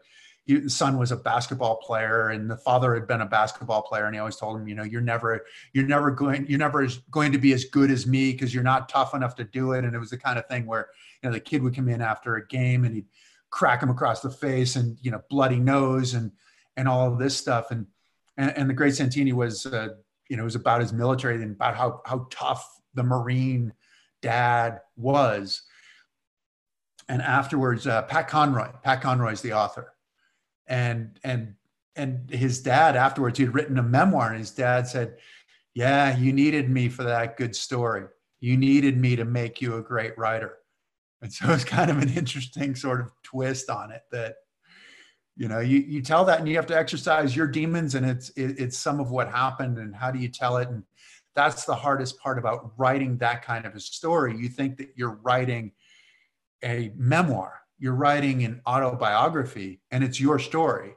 he, the son was a basketball player and the father had been a basketball player and he always told him you know you're never you're never going you're never going to be as good as me because you're not tough enough to do it. And it was the kind of thing where you know the kid would come in after a game and he'd crack him across the face and you know bloody nose and and all of this stuff. And and, and the great santini was uh, you know it was about his military and about how how tough the marine dad was. And afterwards, uh, Pat Conroy. Pat Conroy is the author, and and and his dad afterwards he had written a memoir, and his dad said, "Yeah, you needed me for that good story. You needed me to make you a great writer." And so it's kind of an interesting sort of twist on it that you know you, you tell that and you have to exercise your demons and it's it, it's some of what happened and how do you tell it and that's the hardest part about writing that kind of a story you think that you're writing a memoir, you're writing an autobiography, and it's your story.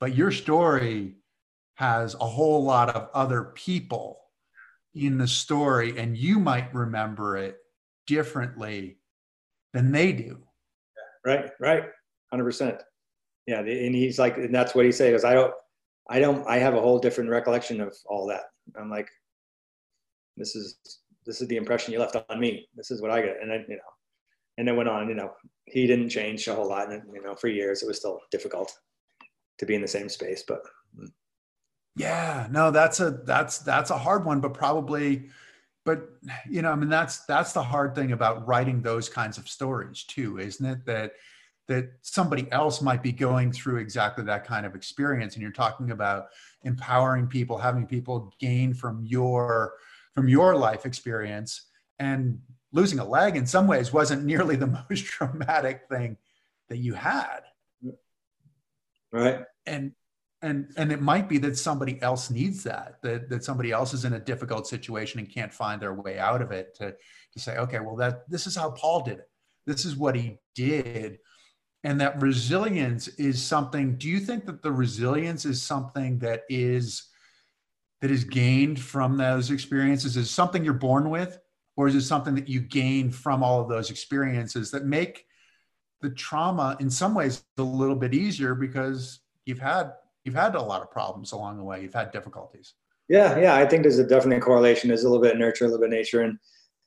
But your story has a whole lot of other people in the story, and you might remember it differently than they do. Right, right, hundred percent. Yeah, and he's like, and that's what he says. I don't, I don't, I have a whole different recollection of all that. I'm like, this is this is the impression you left on me. This is what I get, and I, you know, and then went on. You know, he didn't change a whole lot, and you know, for years it was still difficult to be in the same space. But yeah, no, that's a that's that's a hard one, but probably. But you know, I mean, that's that's the hard thing about writing those kinds of stories too, isn't it? That that somebody else might be going through exactly that kind of experience, and you're talking about empowering people, having people gain from your from your life experience, and losing a leg in some ways wasn't nearly the most traumatic thing that you had. Right. And and and it might be that somebody else needs that that that somebody else is in a difficult situation and can't find their way out of it to to say okay well that this is how paul did it this is what he did and that resilience is something do you think that the resilience is something that is that is gained from those experiences is something you're born with or is it something that you gain from all of those experiences that make the trauma in some ways a little bit easier because you've had you've had a lot of problems along the way. You've had difficulties. Yeah, yeah. I think there's a definite correlation. There's a little bit of nurture, a little bit of nature, and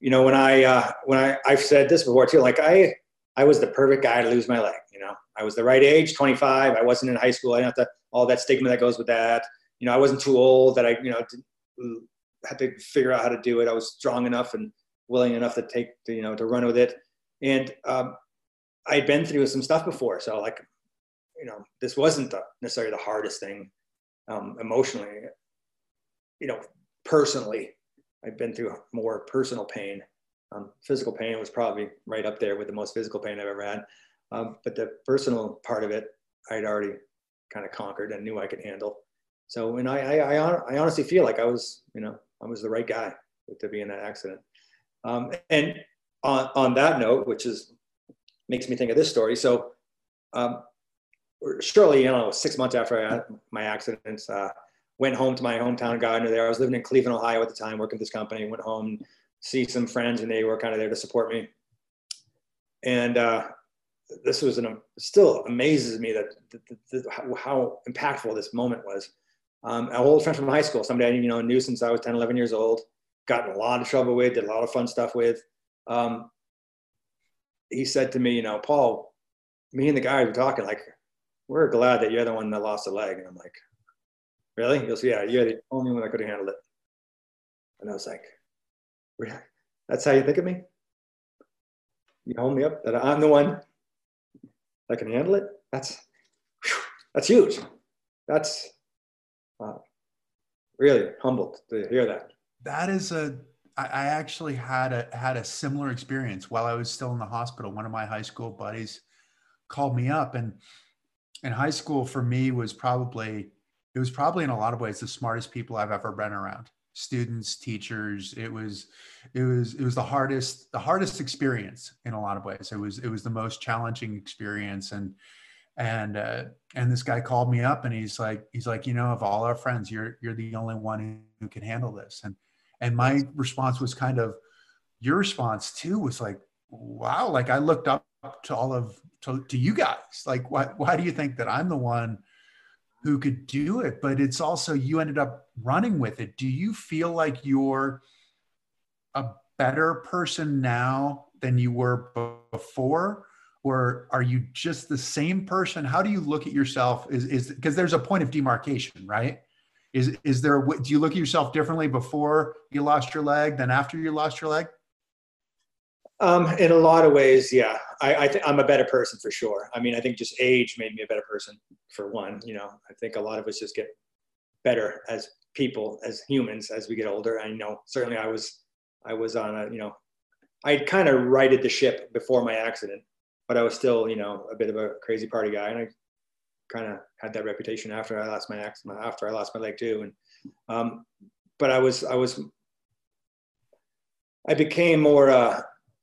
you know, when I uh, when I I've said this before too. Like I I was the perfect guy to lose my leg. You know, I was the right age, 25. I wasn't in high school. I didn't have to all that stigma that goes with that. You know, I wasn't too old that I you know had to figure out how to do it. I was strong enough and willing enough to take to, you know to run with it. And um, I'd been through some stuff before, so like you know, this wasn't the, necessarily the hardest thing um, emotionally. You know, personally, I've been through more personal pain. Um, physical pain was probably right up there with the most physical pain I've ever had. Um, but the personal part of it, I'd already kind of conquered and knew I could handle. So, and I, I, I, I honestly feel like I was, you know, I was the right guy to be in that accident. Um, and on, on that note, which is makes me think of this story. So, um, you know, six months after I my accidents, uh, went home to my hometown Gardner there. I was living in Cleveland, Ohio at the time, working at this company. Went home, see some friends, and they were kind of there to support me. And uh, this was an still amazes me that how, impactful this moment was. Um, an old friend from high school, somebody I you know knew since I was 10, 11 years old, got in a lot of trouble with, did a lot of fun stuff with. Um, he said to me, you know, Paul, me and the guys were talking like we're glad that you're the one that lost a leg. And I'm like, really? He goes, yeah, you're the only one that could have handled it. And I was like, really? That's how you think of me? You hold me up that I'm the one that can handle it? That's, that's huge. That's uh, really humbled to hear that. That is a, I actually had a had a similar experience while I was still in the hospital. One of my high school buddies called me up and in high school for me was probably it was probably in a lot of ways the smartest people I've ever been around. Students, teachers. It was it was it was the hardest the hardest experience in a lot of ways. It was it was the most challenging experience and and uh, and this guy called me up and he's like he's like you know of all our friends you're you're the only one who can handle this and and my response was kind of your response too was like wow like I looked up to all of to, to you guys. Like why, why do you think that i'm the one who could do it? But it's also you ended up running with it. Do you feel like you're a better person now than you were before? Or are you just the same person? How do you look at yourself? Is is because there's a point of demarcation right is is there do you look at yourself differently before you lost your leg than after you lost your leg um, in a lot of ways, yeah. I, I think I'm a better person for sure. I mean, I think just age made me a better person for one. You know, I think a lot of us just get better as people, as humans, as we get older. I know certainly I was, I was on a, you know, I kind of righted the ship before my accident, but I was still, you know, a bit of a crazy party guy, and I kind of had that reputation after I lost my accident, after I lost my leg too, and um, but I was, I was, I became more. Uh,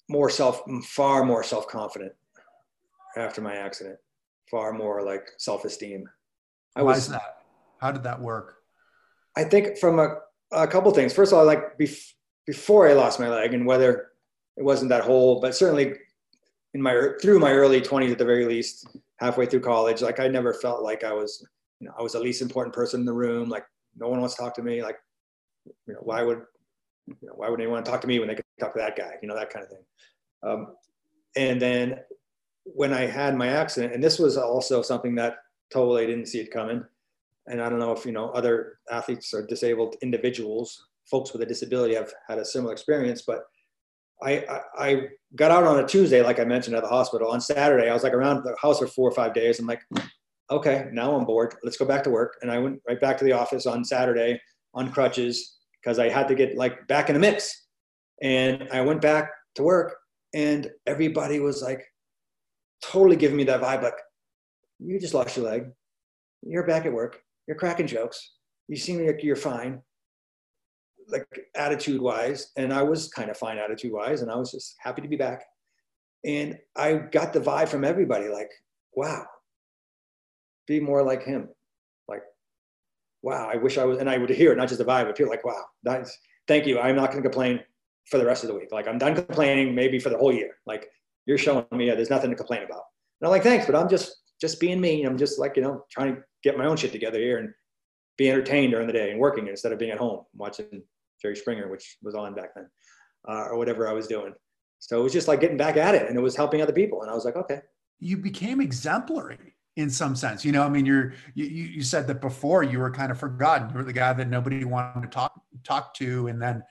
more self, far more self confident after my accident, far more like self esteem. I Why was, is that? How did that work? I think from a, a couple things. First of all, like bef- before I lost my leg, and whether it wasn't that whole, but certainly in my through my early 20s at the very least, halfway through college, like I never felt like I was, you know, I was the least important person in the room. Like no one wants to talk to me. Like, you know, why would you know, why would anyone talk to me when they could talk to that guy? You know, that kind of thing. Um, and then when I had my accident, and this was also something that totally didn't see it coming. And I don't know if you know other athletes or disabled individuals, folks with a disability, have had a similar experience. But I, I, I got out on a Tuesday, like I mentioned at the hospital. On Saturday, I was like around the house for four or five days. I'm like, okay, now I'm bored. Let's go back to work. And I went right back to the office on Saturday on crutches because I had to get like back in the mix. And I went back to work and everybody was like totally giving me that vibe like, you just lost your leg. you're back at work. You're cracking jokes. You seem like you're fine, like attitude wise. And I was kind of fine attitude wise. And I was just happy to be back. And I got the vibe from everybody like, wow, be more like him. Like, wow, I wish I was, and I would hear it, not just the vibe, but feel like, wow, that's, thank you. I'm not going to complain for the rest of the week. Like, I'm done complaining maybe for the whole year. Like, you're showing me yeah, there's nothing to complain about. And I'm like, thanks, but I'm just, just being me. I'm just like, you know, trying to get my own shit together here and be entertained during the day and working instead of being at home watching Jerry Springer, which was on back then, uh, or whatever I was doing. So it was just like getting back at it and it was helping other people. And I was like, okay. You became exemplary in some sense. You know, I mean, you're you you said that before you were kind of forgotten. You were the guy that nobody wanted to talk talk to, and then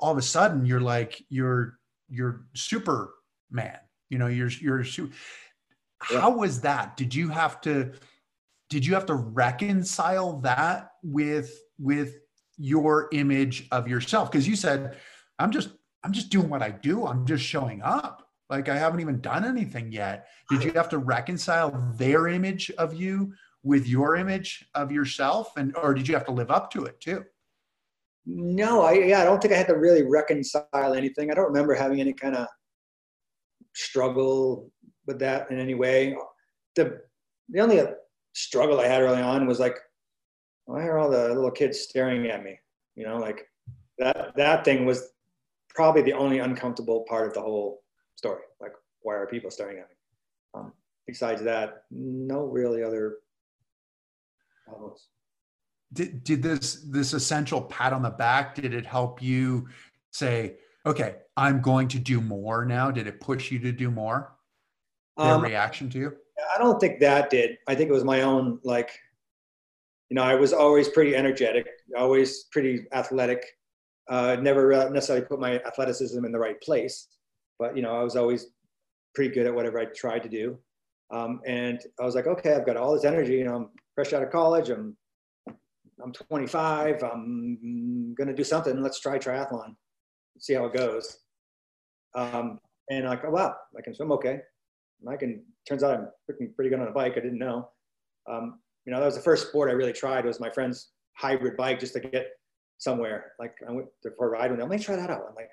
all of a sudden you're like you're you're Superman. You know, you're you're how was that? Did you have to did you have to reconcile that with with your image of yourself? Because you said, I'm just I'm just doing what I do. I'm just showing up. Like I haven't even done anything yet. Did you have to reconcile their image of you with your image of yourself, and or did you have to live up to it too? No, I yeah, I don't think I had to really reconcile anything. I don't remember having any kind of struggle with that in any way. The the only struggle I had early on was like, why are all the little kids staring at me? You know, like that that thing was probably the only uncomfortable part of the whole story. Like, why are people staring at me? Um, besides that, no really other problems. Did, did this this essential pat on the back did it help you say okay i'm going to do more now did it push you to do more their um, reaction to you i don't think that did i think it was my own like you know i was always pretty energetic always pretty athletic uh, never necessarily put my athleticism in the right place but you know, I was always pretty good at whatever I tried to do. Um, and I was like, okay, I've got all this energy. You know, I'm fresh out of college. I'm I'm 25. I'm gonna do something. Let's try triathlon. See how it goes. Um, and like, oh wow, I can swim okay. And I can. Turns out I'm freaking pretty good on a bike. I didn't know. Um, you know, that was the first sport I really tried. Was my friend's hybrid bike just to get somewhere. Like I went for a ride and I'm like, try that out. I'm like,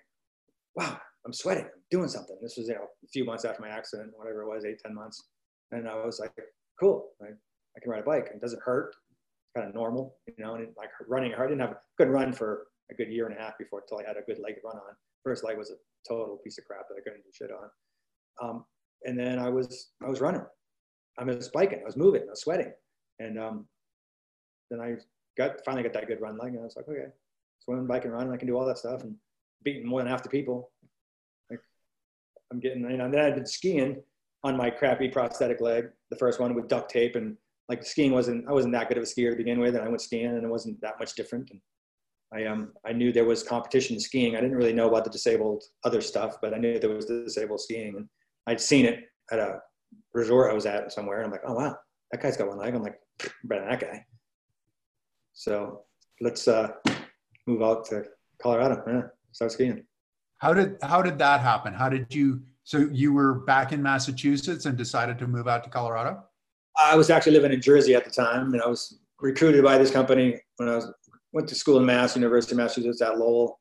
wow, I'm sweating, I'm doing something. This was, you know, a few months after my accident, whatever it was, eight, 10 months. And I was like, cool, I, I can ride a bike. It doesn't hurt. It's kind of normal, you know, and it, like running hard. I didn't have a good run for a good year and a half before until I had a good leg to run on. First leg was a total piece of crap that I couldn't do shit on. Um, and then I was, I was running. I was biking, I was moving, I was sweating. And um, then I got, finally got that good run leg and I was like, okay, swim, swimming, biking, running, I can do all that stuff and beating more than half the people I'm getting, you know, and then I'd been skiing on my crappy prosthetic leg, the first one with duct tape and like skiing wasn't, I wasn't that good of a skier to begin with. And I went skiing and it wasn't that much different. And I, um, I knew there was competition in skiing. I didn't really know about the disabled other stuff, but I knew there was the disabled skiing and I'd seen it at a resort I was at somewhere. And I'm like, oh, wow, that guy's got one leg. I'm like, better than that guy. So let's uh, move out to Colorado. Yeah, start skiing. How did how did that happen? How did you so you were back in Massachusetts and decided to move out to Colorado? I was actually living in Jersey at the time, and I was recruited by this company when I was went to school in Mass, University of Massachusetts at Lowell.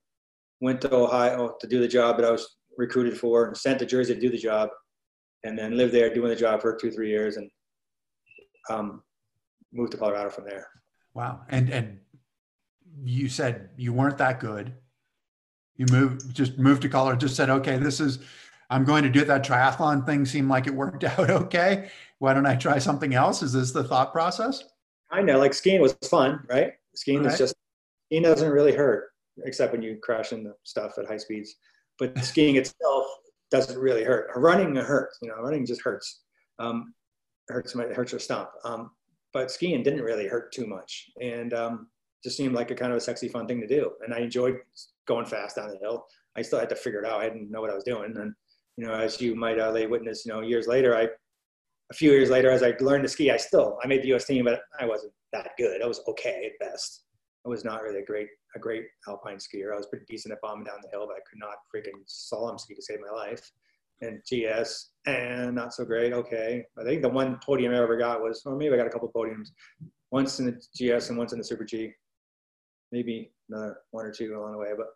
Went to Ohio to do the job that I was recruited for, and sent to Jersey to do the job, and then lived there doing the job for two three years, and um, moved to Colorado from there. Wow, and and you said you weren't that good you moved just moved to Colorado, just said, okay, this is I'm going to do that triathlon thing seemed like it worked out okay. Why don't I try something else? Is this the thought process? I know, like skiing was fun, right? Skiing right. is just skiing doesn't really hurt, except when you crash into stuff at high speeds. But skiing itself doesn't really hurt. Running hurts, you know, running just hurts. Um, hurts my hurts your stump. Um, but skiing didn't really hurt too much, and um, just seemed like a kind of a sexy, fun thing to do. And I enjoyed going fast down the hill. I still had to figure it out. I didn't know what I was doing. And, you know, as you might uh, lay witness, you know, years later, I, a few years later, as I learned to ski, I still, I made the U.S. team, but I wasn't that good. I was okay at best. I was not really a great, a great alpine skier. I was pretty decent at bombing down the hill, but I could not freaking slalom ski to save my life. And GS, and not so great. Okay, I think the one podium I ever got was, or maybe I got a couple podiums, once in the GS and once in the Super G. Maybe another one or two along the way, but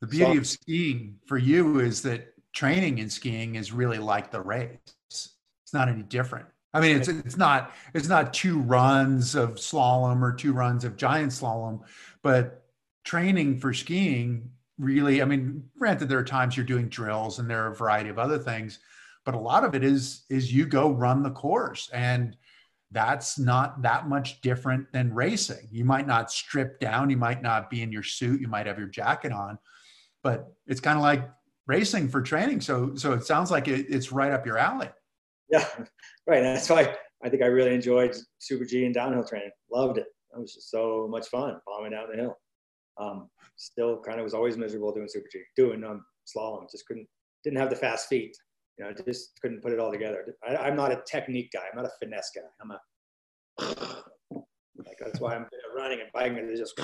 the beauty of skiing for you is that training in skiing is really like the race. It's not any different. I mean, it's it's not it's not two runs of slalom or two runs of giant slalom, but training for skiing really. I mean, granted, there are times you're doing drills and there are a variety of other things, but a lot of it is is you go run the course and that's not that much different than racing. You might not strip down, you might not be in your suit, you might have your jacket on, but it's kind of like racing for training. So so it sounds like it, it's right up your alley. Yeah, right. That's why I think I really enjoyed Super G and downhill training. Loved it. It was just so much fun bombing down the hill. Um, still kind of was always miserable doing Super G, doing um, slalom. Just couldn't, didn't have the fast feet. You know, just couldn't put it all together. I, am not a technique guy. I'm not a finesse guy. I'm a, like, that's why I'm running and biking and just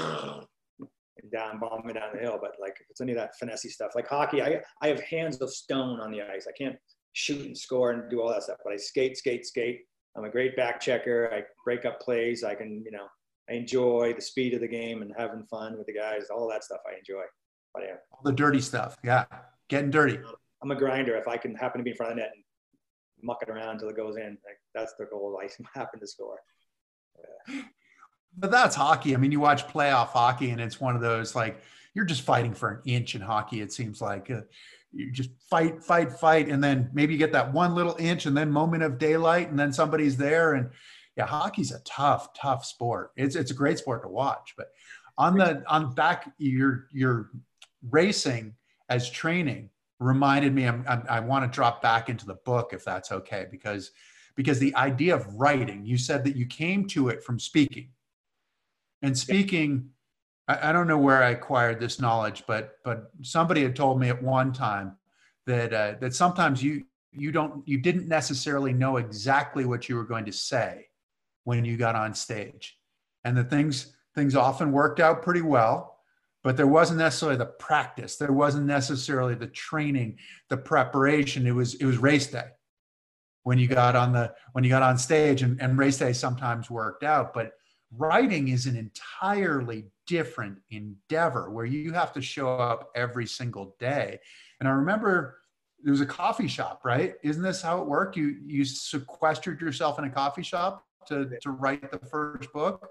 and down, bombing down the hill. But like, if it's any of that finessey stuff, like hockey, I, I have hands of stone on the ice. I can't shoot and score and do all that stuff. But I skate, skate, skate. I'm a great back checker. I break up plays. I can, you know, I enjoy the speed of the game and having fun with the guys. All that stuff I enjoy. But yeah, all the dirty stuff. Yeah, getting dirty. I'm a grinder. If I can happen to be in front of the net and muck it around until it goes in, like, that's the goal. I happen to score. Yeah. But that's hockey. I mean, you watch playoff hockey, and it's one of those like you're just fighting for an inch in hockey. It seems like. Uh, you just fight, fight, fight, and then maybe you get that one little inch, and then moment of daylight, and then somebody's there. And yeah, hockey's a tough, tough sport. It's it's a great sport to watch. But on the on back, your your racing as training reminded me. I'm, I'm, i want to drop back into the book if that's okay, because because the idea of writing. You said that you came to it from speaking, and speaking I, I don't know where I acquired this knowledge, but but somebody had told me at one time that uh, that sometimes you you don't you didn't necessarily know exactly what you were going to say when you got on stage, and the things things often worked out pretty well but there wasn't necessarily the practice there wasn't necessarily the training the preparation it was it was race day when you got on the when you got on stage and, and race day sometimes worked out but writing is an entirely different endeavor where you have to show up every single day. And I remember there was a coffee shop, right? Isn't this how it worked? You you sequestered yourself in a coffee shop to to write the first book.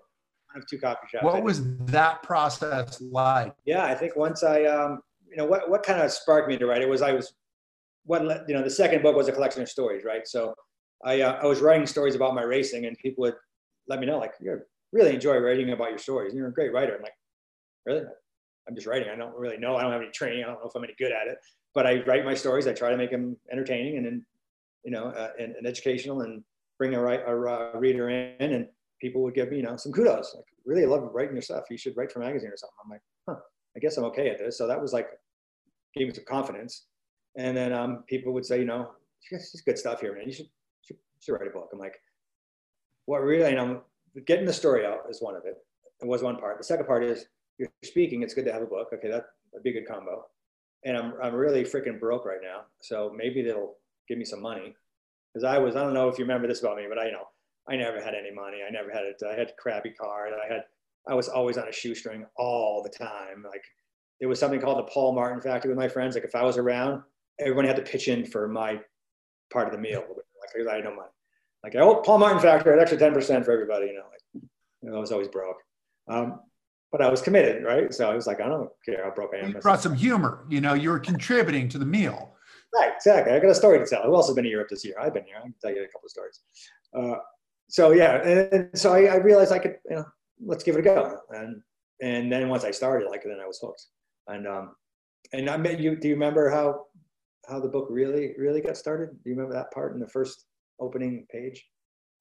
I have two coffee shops. What was that process like? Yeah, I think once I, um, you know, what what kind of sparked me to write it was I was, what you know, the second book was a collection of stories, right? So I uh, I was writing stories about my racing, and people would let me know like you're really enjoy writing about your stories. And you're a great writer. I'm like, really? I'm just writing. I don't really know. I don't have any training. I don't know if I'm any good at it, but I write my stories. I try to make them entertaining and, then, you know, uh, and, and, educational and bring a, a, a, reader in and people would give me, you know, some kudos. Like, really love writing your stuff. You should write for a magazine or something. I'm like, huh, I guess I'm okay at this. So that was like, gave me some confidence. And then um, people would say, you know, it's good stuff here, man. You should, should, should write a book. I'm like, what really, and I'm getting the story out is one of it. It was one part. The second part is you're speaking. It's good to have a book. Okay, that would be a good combo. And I'm I'm really freaking broke right now, so maybe they'll give me some money. Because I was I don't know if you remember this about me, but I you know I never had any money. I never had it. I had a crappy car. I had I was always on a shoestring all the time. Like there was something called the Paul Martin factor with my friends. Like if I was around, everyone had to pitch in for my part of the meal. Like because I had no money like oh Paul Martin factor an extra ten percent for everybody. You know, like you know, I was always broke, um, but I was committed, right? So I was like, I don't care how broke I am. You brought some humor. You know, you were contributing to the meal. Right, exactly. I got a story to tell. Who else has been to Europe this year? I've been here. I can tell you a couple of stories. Uh, so yeah, and, and so I, I, realized I could, you know, let's give it a go. And and then once I started, like then I was hooked. And um, and I met you. Do you remember how how the book really really got started? Do you remember that part in the first opening page?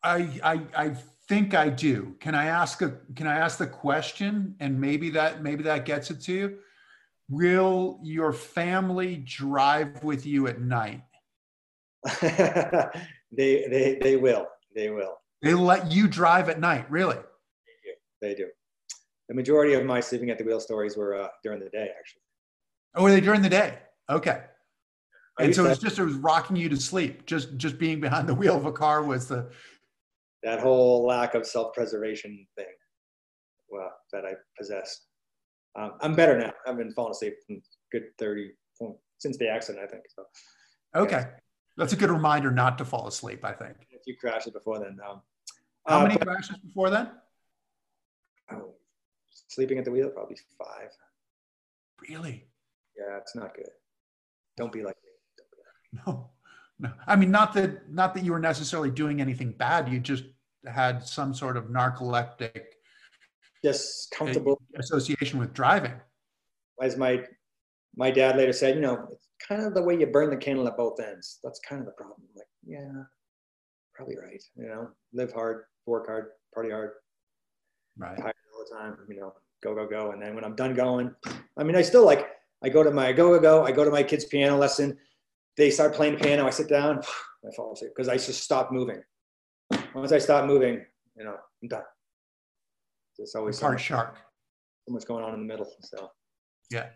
I, I, I think I do. Can I ask a Can I ask the question, and maybe that maybe that gets it to you? Will your family drive with you at night? they, they, they will. They will. They let you drive at night, really? They do. They do. The majority of my sleeping at the wheel stories were uh, during the day, actually. Oh, were they during the day? Okay and so it's just it was rocking you to sleep. Just just being behind the wheel of a car was the that whole lack of self-preservation thing well that i possess um, i'm better now. I've been falling asleep good 30 since the accident i think so. Okay. That's a good reminder not to fall asleep i think. A few crashes before then um, how uh, many but, crashes before then? Oh, sleeping at the wheel probably five. Really? Yeah it's not good. Don't be like me. No no, I mean not that not that you were necessarily doing anything bad. You just had some sort of narcoleptic, just comfortable association with driving. As my my dad later said, you know, it's kind of the way you burn the candle at both ends. That's kind of the problem. Like, yeah, probably right. You know, live hard, work hard, party hard, right, tired all the time. You know, go go go. And then when I'm done going, I mean, I still like I go to my go go go. I go to my kids' piano lesson they start playing the piano. I sit down, I fall asleep because I just stop moving. Once I stop moving, you know, I'm done. It's always part so shark. So much going on in the middle. So yeah,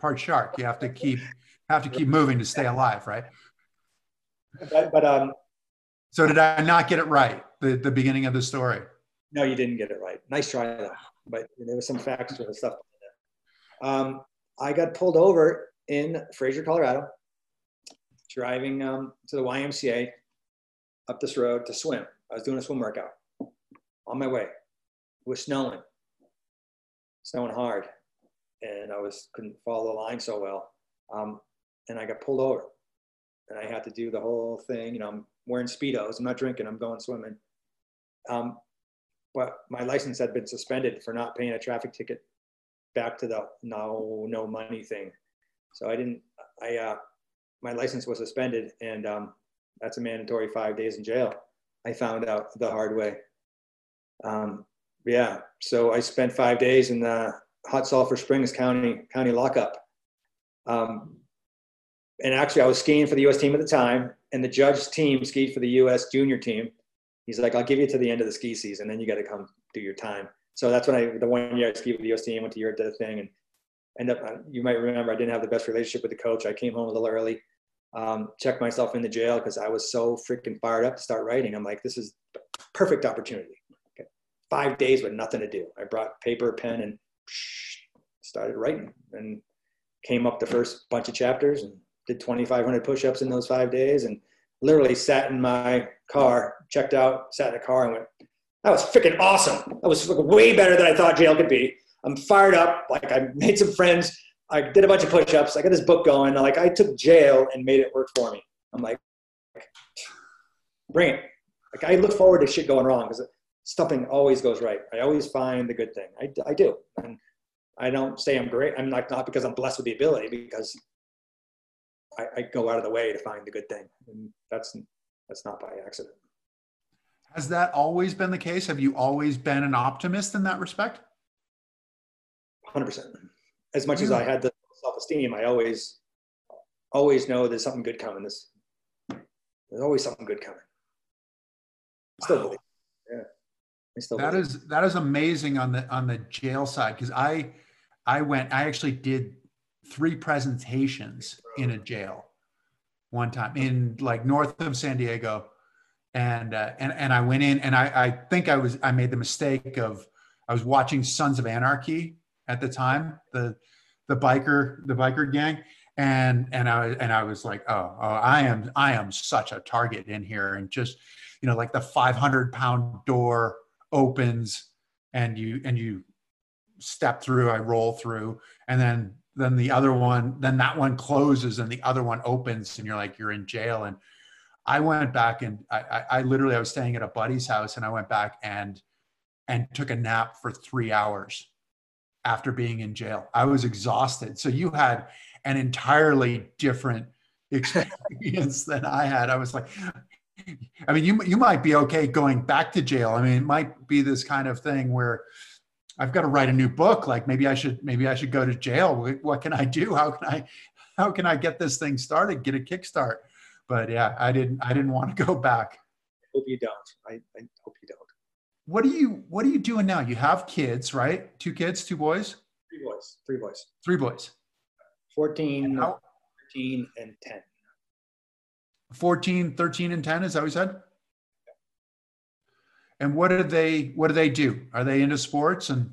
part shark. You have to keep have to keep moving to stay alive, right? But, but um. So did I not get it right? The the beginning of the story. No, you didn't get it right. Nice try though, but there was some facts and stuff. Um, I got pulled over in Fraser, Colorado driving um, to the YMCA up this road to swim. I was doing a swim workout on my way. Was snowing, snowing hard, and I was couldn't follow the line so well. Um, and I got pulled over, and I had to do the whole thing. You know, I'm wearing speedos. I'm not drinking. I'm going swimming. Um, but my license had been suspended for not paying a traffic ticket back to the no no money thing. So I didn't. I uh, my license was suspended, and um, that's a mandatory five days in jail. I found out the hard way. Um, yeah, so I spent five days in the Hot Sulphur Springs County County lockup. Um, and actually, I was skiing for the U.S. team at the time, and the judge's team skied for the U.S. junior team. He's like, "I'll give you to the end of the ski season, then you got to come do your time." So that's when I, the one year I skied with the U.S. team, went to Europe, did a thing, and end up. You might remember I didn't have the best relationship with the coach. I came home a little early um, check myself in the jail because I was so freaking fired up to start writing. I'm like, this is perfect opportunity. Five days with nothing to do. I brought paper, pen, and started writing and came up the first bunch of chapters and did 2,500 push-ups in those five days and literally sat in my car, checked out, sat in the car and went, that was freaking awesome. That was way better than I thought jail could be. I'm fired up. Like I made some friends I did a bunch of push-ups. I got this book going. Like I took jail and made it work for me. I'm like, bring it. Like I look forward to shit going wrong because something always goes right. I always find the good thing. I, I do. And I don't say I'm great. I'm like not because I'm blessed with the ability because I, I go out of the way to find the good thing. And that's that's not by accident. Has that always been the case? Have you always been an optimist in that respect? 100% as much as I had the self-esteem, I always, always know there's something good coming. This, there's always something good coming. Still wow. believe. That is that is amazing on the on the jail side because I I went I actually did three presentations in a jail one time in like north of San Diego. And uh, and and I went in and I I think I was I made the mistake of I was watching Sons of Anarchy at the time, the the biker the biker gang, and and I and I was like, oh, oh, I am I am such a target in here, and just you know like the 500 pound door opens and you and you step through, I roll through, and then then the other one then that one closes and the other one opens, and you're like you're in jail and. I went back and I, I, I literally I was staying at a buddy's house and I went back and and took a nap for three hours after being in jail. I was exhausted. So you had an entirely different experience than I had. I was like, I mean, you you might be okay going back to jail. I mean, it might be this kind of thing where I've got to write a new book. Like maybe I should maybe I should go to jail. What can I do? How can I how can I get this thing started? Get a kickstart. But yeah, I didn't I didn't want to go back. I hope you don't. I, I hope you don't what are you what are you doing now you have kids right two kids two boys three boys three boys three boys 14 13 and 10 14 13 and 10 is that what you said and what do they what do they do? Are they into sports and?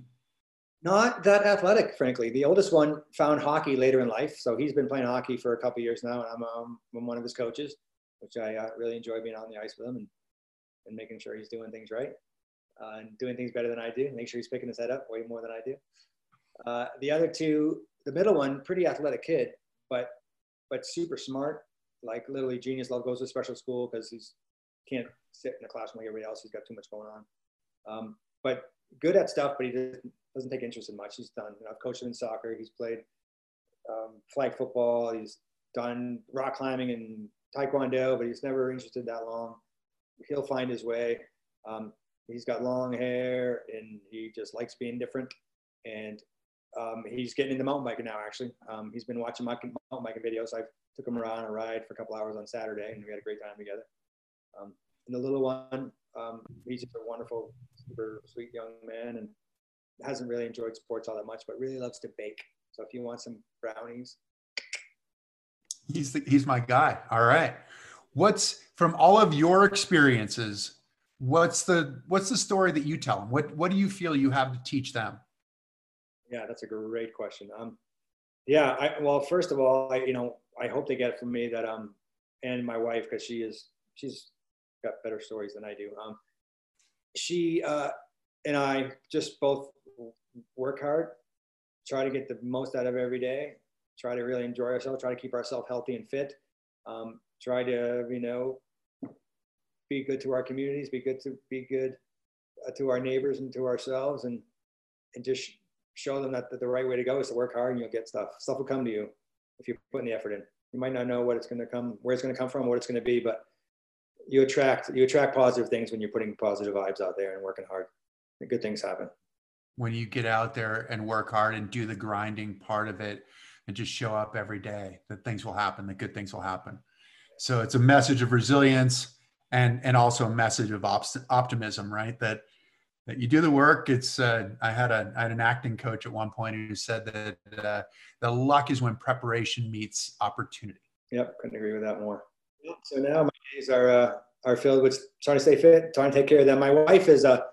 Not that athletic, frankly. The oldest one found hockey later in life, so he's been playing hockey for a couple years now, and I'm, um, I'm one of his coaches, which I uh, really enjoy being on the ice with him and, and making sure he's doing things right uh, and doing things better than I do. Make sure he's picking his head up way more than I do. Uh, the other two, the middle one, pretty athletic kid, but but super smart, like literally genius level. Goes to special school because he's can't sit in the classroom like everybody else. He's got too much going on. Um, but good at stuff, but he doesn't, take interest in much. He's done. You know, I've coached him in soccer. He's played um, flag football. He's done rock climbing and taekwondo, but he's never interested that long. He'll find his way. Um, he's got long hair and he just likes being different. And um, he's getting into mountain biking now. Actually, um, he's been watching mountain biking videos. I took him around a ride for a couple hours on Saturday, and we had a great time together. Um, and the little one, um, he's just a wonderful, super sweet young man, and hasn't really enjoyed sports all that much, but really loves to bake. So if you want some brownies, he's the, he's my guy. All right, what's from all of your experiences? What's the what's the story that you tell them? What what do you feel you have to teach them? Yeah, that's a great question. Um, yeah, I, well, first of all, I, you know, I hope they get it from me that um, and my wife because she is she's got better stories than I do. Um, she uh, and I just both work hard, try to get the most out of every day, try to really enjoy ourselves, try to keep ourselves healthy and fit, um, try to you know be good to our communities, be good to be good uh, to our neighbors and to ourselves, and and just show them that the, the right way to go is to work hard and you'll get stuff. Stuff will come to you if you're putting the effort in. You might not know what it's going to come, where it's going to come from, what it's going to be, but you attract you attract positive things when you're putting positive vibes out there and working hard. Good things happen. When you get out there and work hard and do the grinding part of it and just show up every day, that things will happen, that good things will happen. So it's a message of resilience and and also a message of op- optimism, right? That that you do the work. It's uh, I had a I had an acting coach at one point who said that uh, the luck is when preparation meets opportunity. Yep, couldn't agree with that more. So now my days are uh, are filled with trying to stay fit, trying to take care of them. My wife is a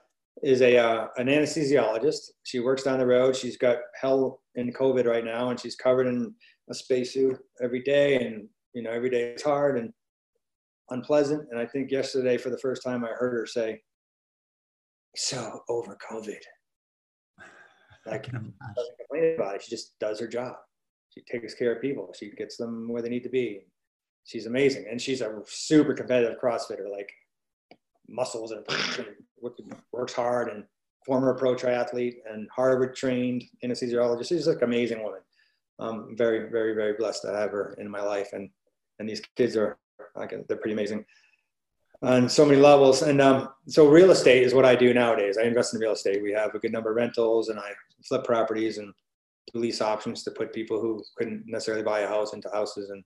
is a uh, an anesthesiologist. She works down the road. She's got hell in COVID right now, and she's covered in a spacesuit every day. And you know, every day is hard and unpleasant. And I think yesterday, for the first time, I heard her say, "So over COVID." Like, doesn't complain about it. She just does her job. She takes care of people. She gets them where they need to be she's amazing, and she's a super competitive CrossFitter, like muscles and, works hard and former pro triathlete and Harvard trained anesthesiologist. She's like an amazing woman. I'm very, very, very blessed to have her in my life, and and these kids are like they're pretty amazing on so many levels. And um, so real estate is what I do nowadays. I invest in real estate. We have a good number of rentals, and I flip properties and lease options to put people who couldn't necessarily buy a house into houses and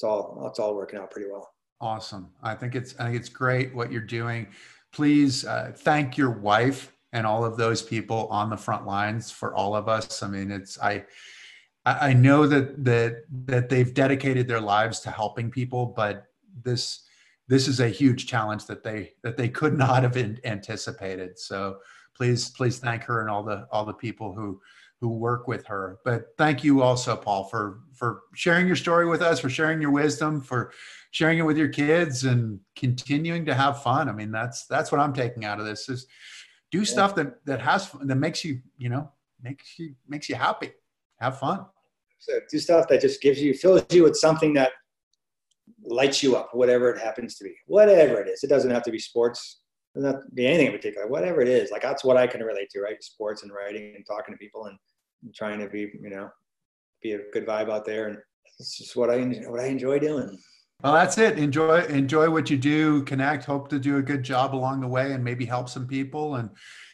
it's all it's all working out pretty well. Awesome. I think it's I think it's great what you're doing. Please uh, thank your wife and all of those people on the front lines for all of us. I mean, it's I I know that that that they've dedicated their lives to helping people, but this this is a huge challenge that they that they could not have anticipated. So please please thank her and all the all the people who who work with her. But thank you also, Paul, for for sharing your story with us, for sharing your wisdom, for sharing it with your kids, and continuing to have fun. I mean, that's that's what I'm taking out of this is do yeah. stuff that that has that makes you you know makes you makes you happy. Have fun. So do stuff that just gives you fills you with something that lights you up, whatever it happens to be, whatever it is. It doesn't have to be sports. It doesn't have to be anything in particular. Whatever it is, like that's what I can relate to, right? Sports and writing and talking to people and trying to be, you know, be a good vibe out there. And it's just what I, what I enjoy doing. Well, that's it. Enjoy, enjoy what you do, connect, hope to do a good job along the way and maybe help some people. And,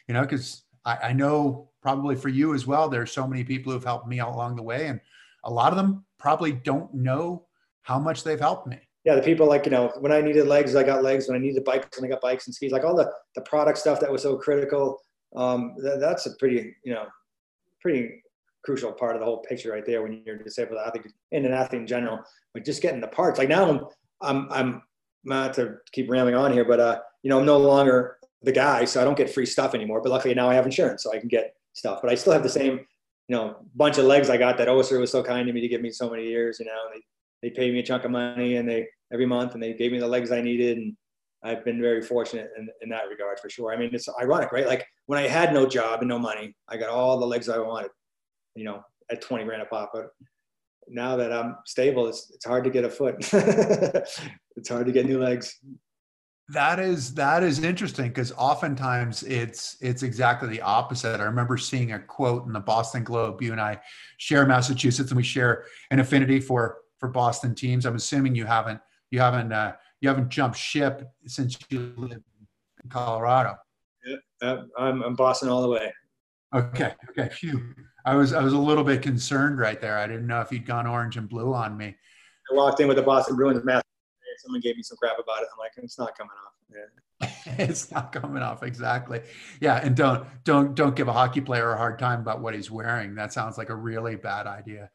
you know, cause I, I know probably for you as well, there's so many people who've helped me out along the way. And a lot of them probably don't know how much they've helped me. Yeah, the people like you know when I needed legs, I got legs. When I needed bikes, and I got bikes and skis. Like all the the product stuff that was so critical. Um, that, that's a pretty you know pretty crucial part of the whole picture right there when you're disabled athlete and an athlete in general. But just getting the parts. Like now I'm I'm I'm not to keep rambling on here, but uh, you know, I'm no longer the guy, so I don't get free stuff anymore. But luckily now I have insurance, so I can get stuff. But I still have the same, you know, bunch of legs I got that Össur was so kind to me to give me so many years. You know, they they paid me a chunk of money and they every month and they gave me the legs I needed and I've been very fortunate in, in that regard for sure. I mean, it's ironic, right? Like when I had no job and no money, I got all the legs I wanted, you know, at 20 grand a pop. But now that I'm stable, it's, it's hard to get a foot. it's hard to get new legs. That is that is interesting because oftentimes it's it's exactly the opposite. I remember seeing a quote in the Boston Globe. You and I share Massachusetts, and we share an affinity for for Boston teams. I'm assuming you haven't you haven't uh, you haven't jumped ship since you live in Colorado. Yeah, I'm I'm Boston all the way. Okay, okay. Phew. I was I was a little bit concerned right there. I didn't know if you'd gone orange and blue on me. I walked in with the Boston Bruins mask. Someone gave me some crap about it. I'm like, it's not coming off. Yeah. it's not coming off exactly. Yeah, and don't don't don't give a hockey player a hard time about what he's wearing. That sounds like a really bad idea.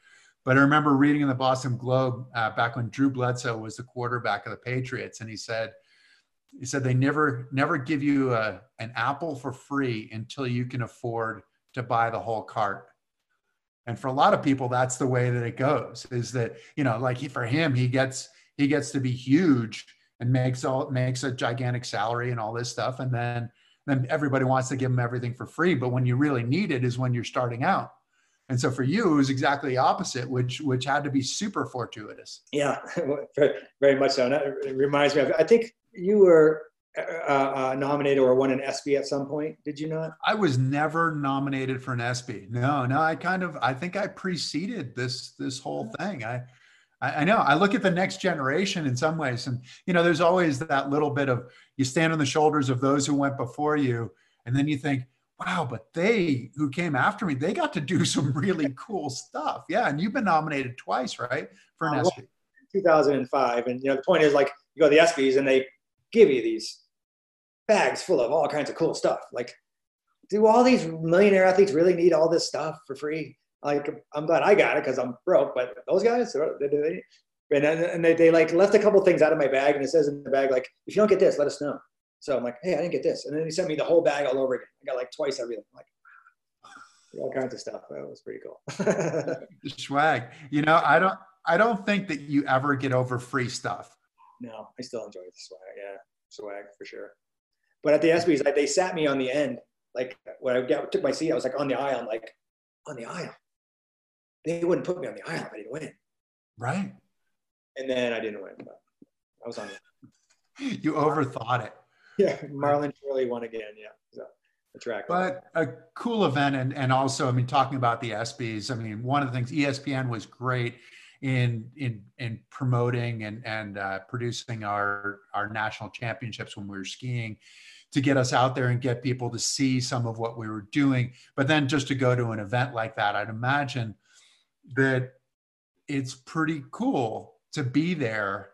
But I remember reading in the Boston Globe uh, back when Drew Bledsoe was the quarterback of the Patriots, and he said he said they never never give you a, an apple for free until you can afford to buy the whole cart. And for a lot of people that's the way that it goes is that you know like he, for him he gets he gets to be huge and makes all makes a gigantic salary and all this stuff and then then everybody wants to give him everything for free. But when you really need it is when you're starting out and so for you it was exactly the opposite which which had to be super fortuitous yeah very much so and it reminds me of i think you were uh, uh, nominated or won an ESPY at some point? Did you not? I was never nominated for an ESPY. No, no. I kind of I think I preceded this this whole thing. I I know. I look at the next generation in some ways, and you know, there's always that little bit of you stand on the shoulders of those who went before you, and then you think, wow, but they who came after me, they got to do some really cool stuff. Yeah, and you've been nominated twice, right, for an ESPY. 2005, and you know, the point is like you go to the ESPYS and they give you these bags full of all kinds of cool stuff. Like, do all these millionaire athletes really need all this stuff for free? Like, I'm glad I got it because I'm broke, but those guys, they, they, and, and they, they like left a couple things out of my bag, and it says in the bag like, if you don't get this, let us know. So I'm like, hey, I didn't get this, and then he sent me the whole bag all over again. I got like twice everything. I'm like, all kinds of stuff. That was pretty cool. Swag. You know, I don't, I don't think that you ever get over free stuff. No, I still enjoy the swag. Yeah, swag for sure. But at the ESPYS, like, they sat me on the end. Like when I got, took my seat, I was like on the aisle. I'm like, on the aisle. They wouldn't put me on the aisle if I didn't win. Right. And then I didn't win, but I was on the You overthought it. Yeah. Marlon Shirley won again. Yeah. So the track. But a cool event. And, and also, I mean, talking about the ESPYs, I mean, one of the things ESPN was great in in in promoting and and uh, producing our our national championships when we were skiing to get us out there and get people to see some of what we were doing. But then just to go to an event like that, I'd imagine that it's pretty cool to be there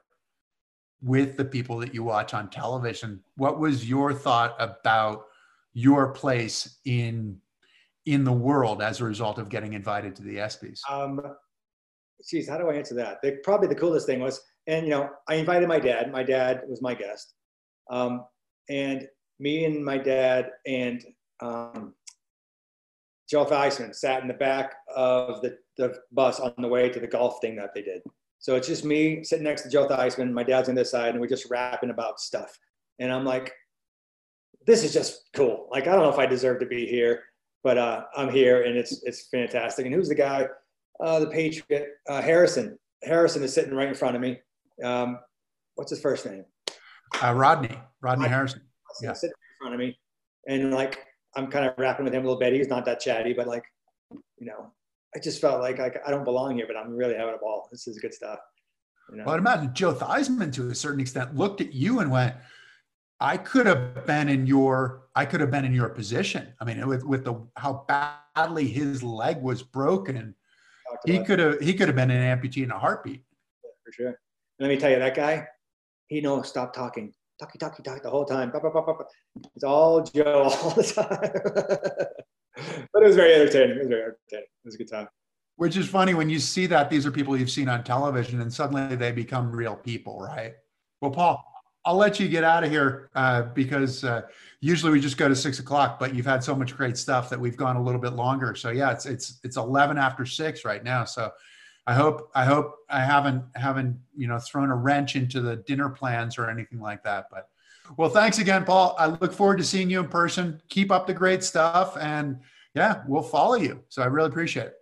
with the people that you watch on television. What was your thought about your place in in the world as a result of getting invited to the ESPYS? Um, geez, how do I answer that? The, probably the coolest thing was, and you know, I invited my dad. My dad was my guest, um, and me and my dad and um, Joe Theismann sat in the back of the, the bus on the way to the golf thing that they did. So it's just me sitting next to Joe Theismann. My dad's on this side, and we're just rapping about stuff. And I'm like, this is just cool. Like, I don't know if I deserve to be here, but uh, I'm here, and it's it's fantastic. And who's the guy? Uh, the Patriot, uh, Harrison. Harrison is sitting right in front of me. Um, what's his first name? Uh, Rodney. Rodney Harrison. Yeah. Sitting in front of me, and like I'm kind of rapping with him a little bit. He's not that chatty, but like, you know, I just felt like, like I don't belong here, but I'm really having a ball. This is good stuff. You know? Well, I'd imagine Joe Theismann, to a certain extent, looked at you and went, "I could have been in your, I could have been in your position." I mean, with with the how badly his leg was broken, he could have he could have been an amputee in a heartbeat. Yeah, for sure. And let me tell you, that guy, he knows stop talking, talkie talkie talk the whole time. It's all Joe all the time. but it was very entertaining. It was very entertaining. It was a good time. Which is funny when you see that these are people you've seen on television and suddenly they become real people, right? Well, Paul, I'll let you get out of here uh, because uh, usually we just go to six o'clock, but you've had so much great stuff that we've gone a little bit longer. So yeah, it's it's it's eleven after six right now. So I hope I hope I haven't haven't you know thrown a wrench into the dinner plans or anything like that. But well, thanks again, Paul. I look forward to seeing you in person. Keep up the great stuff, and yeah, we'll follow you. So I really appreciate it.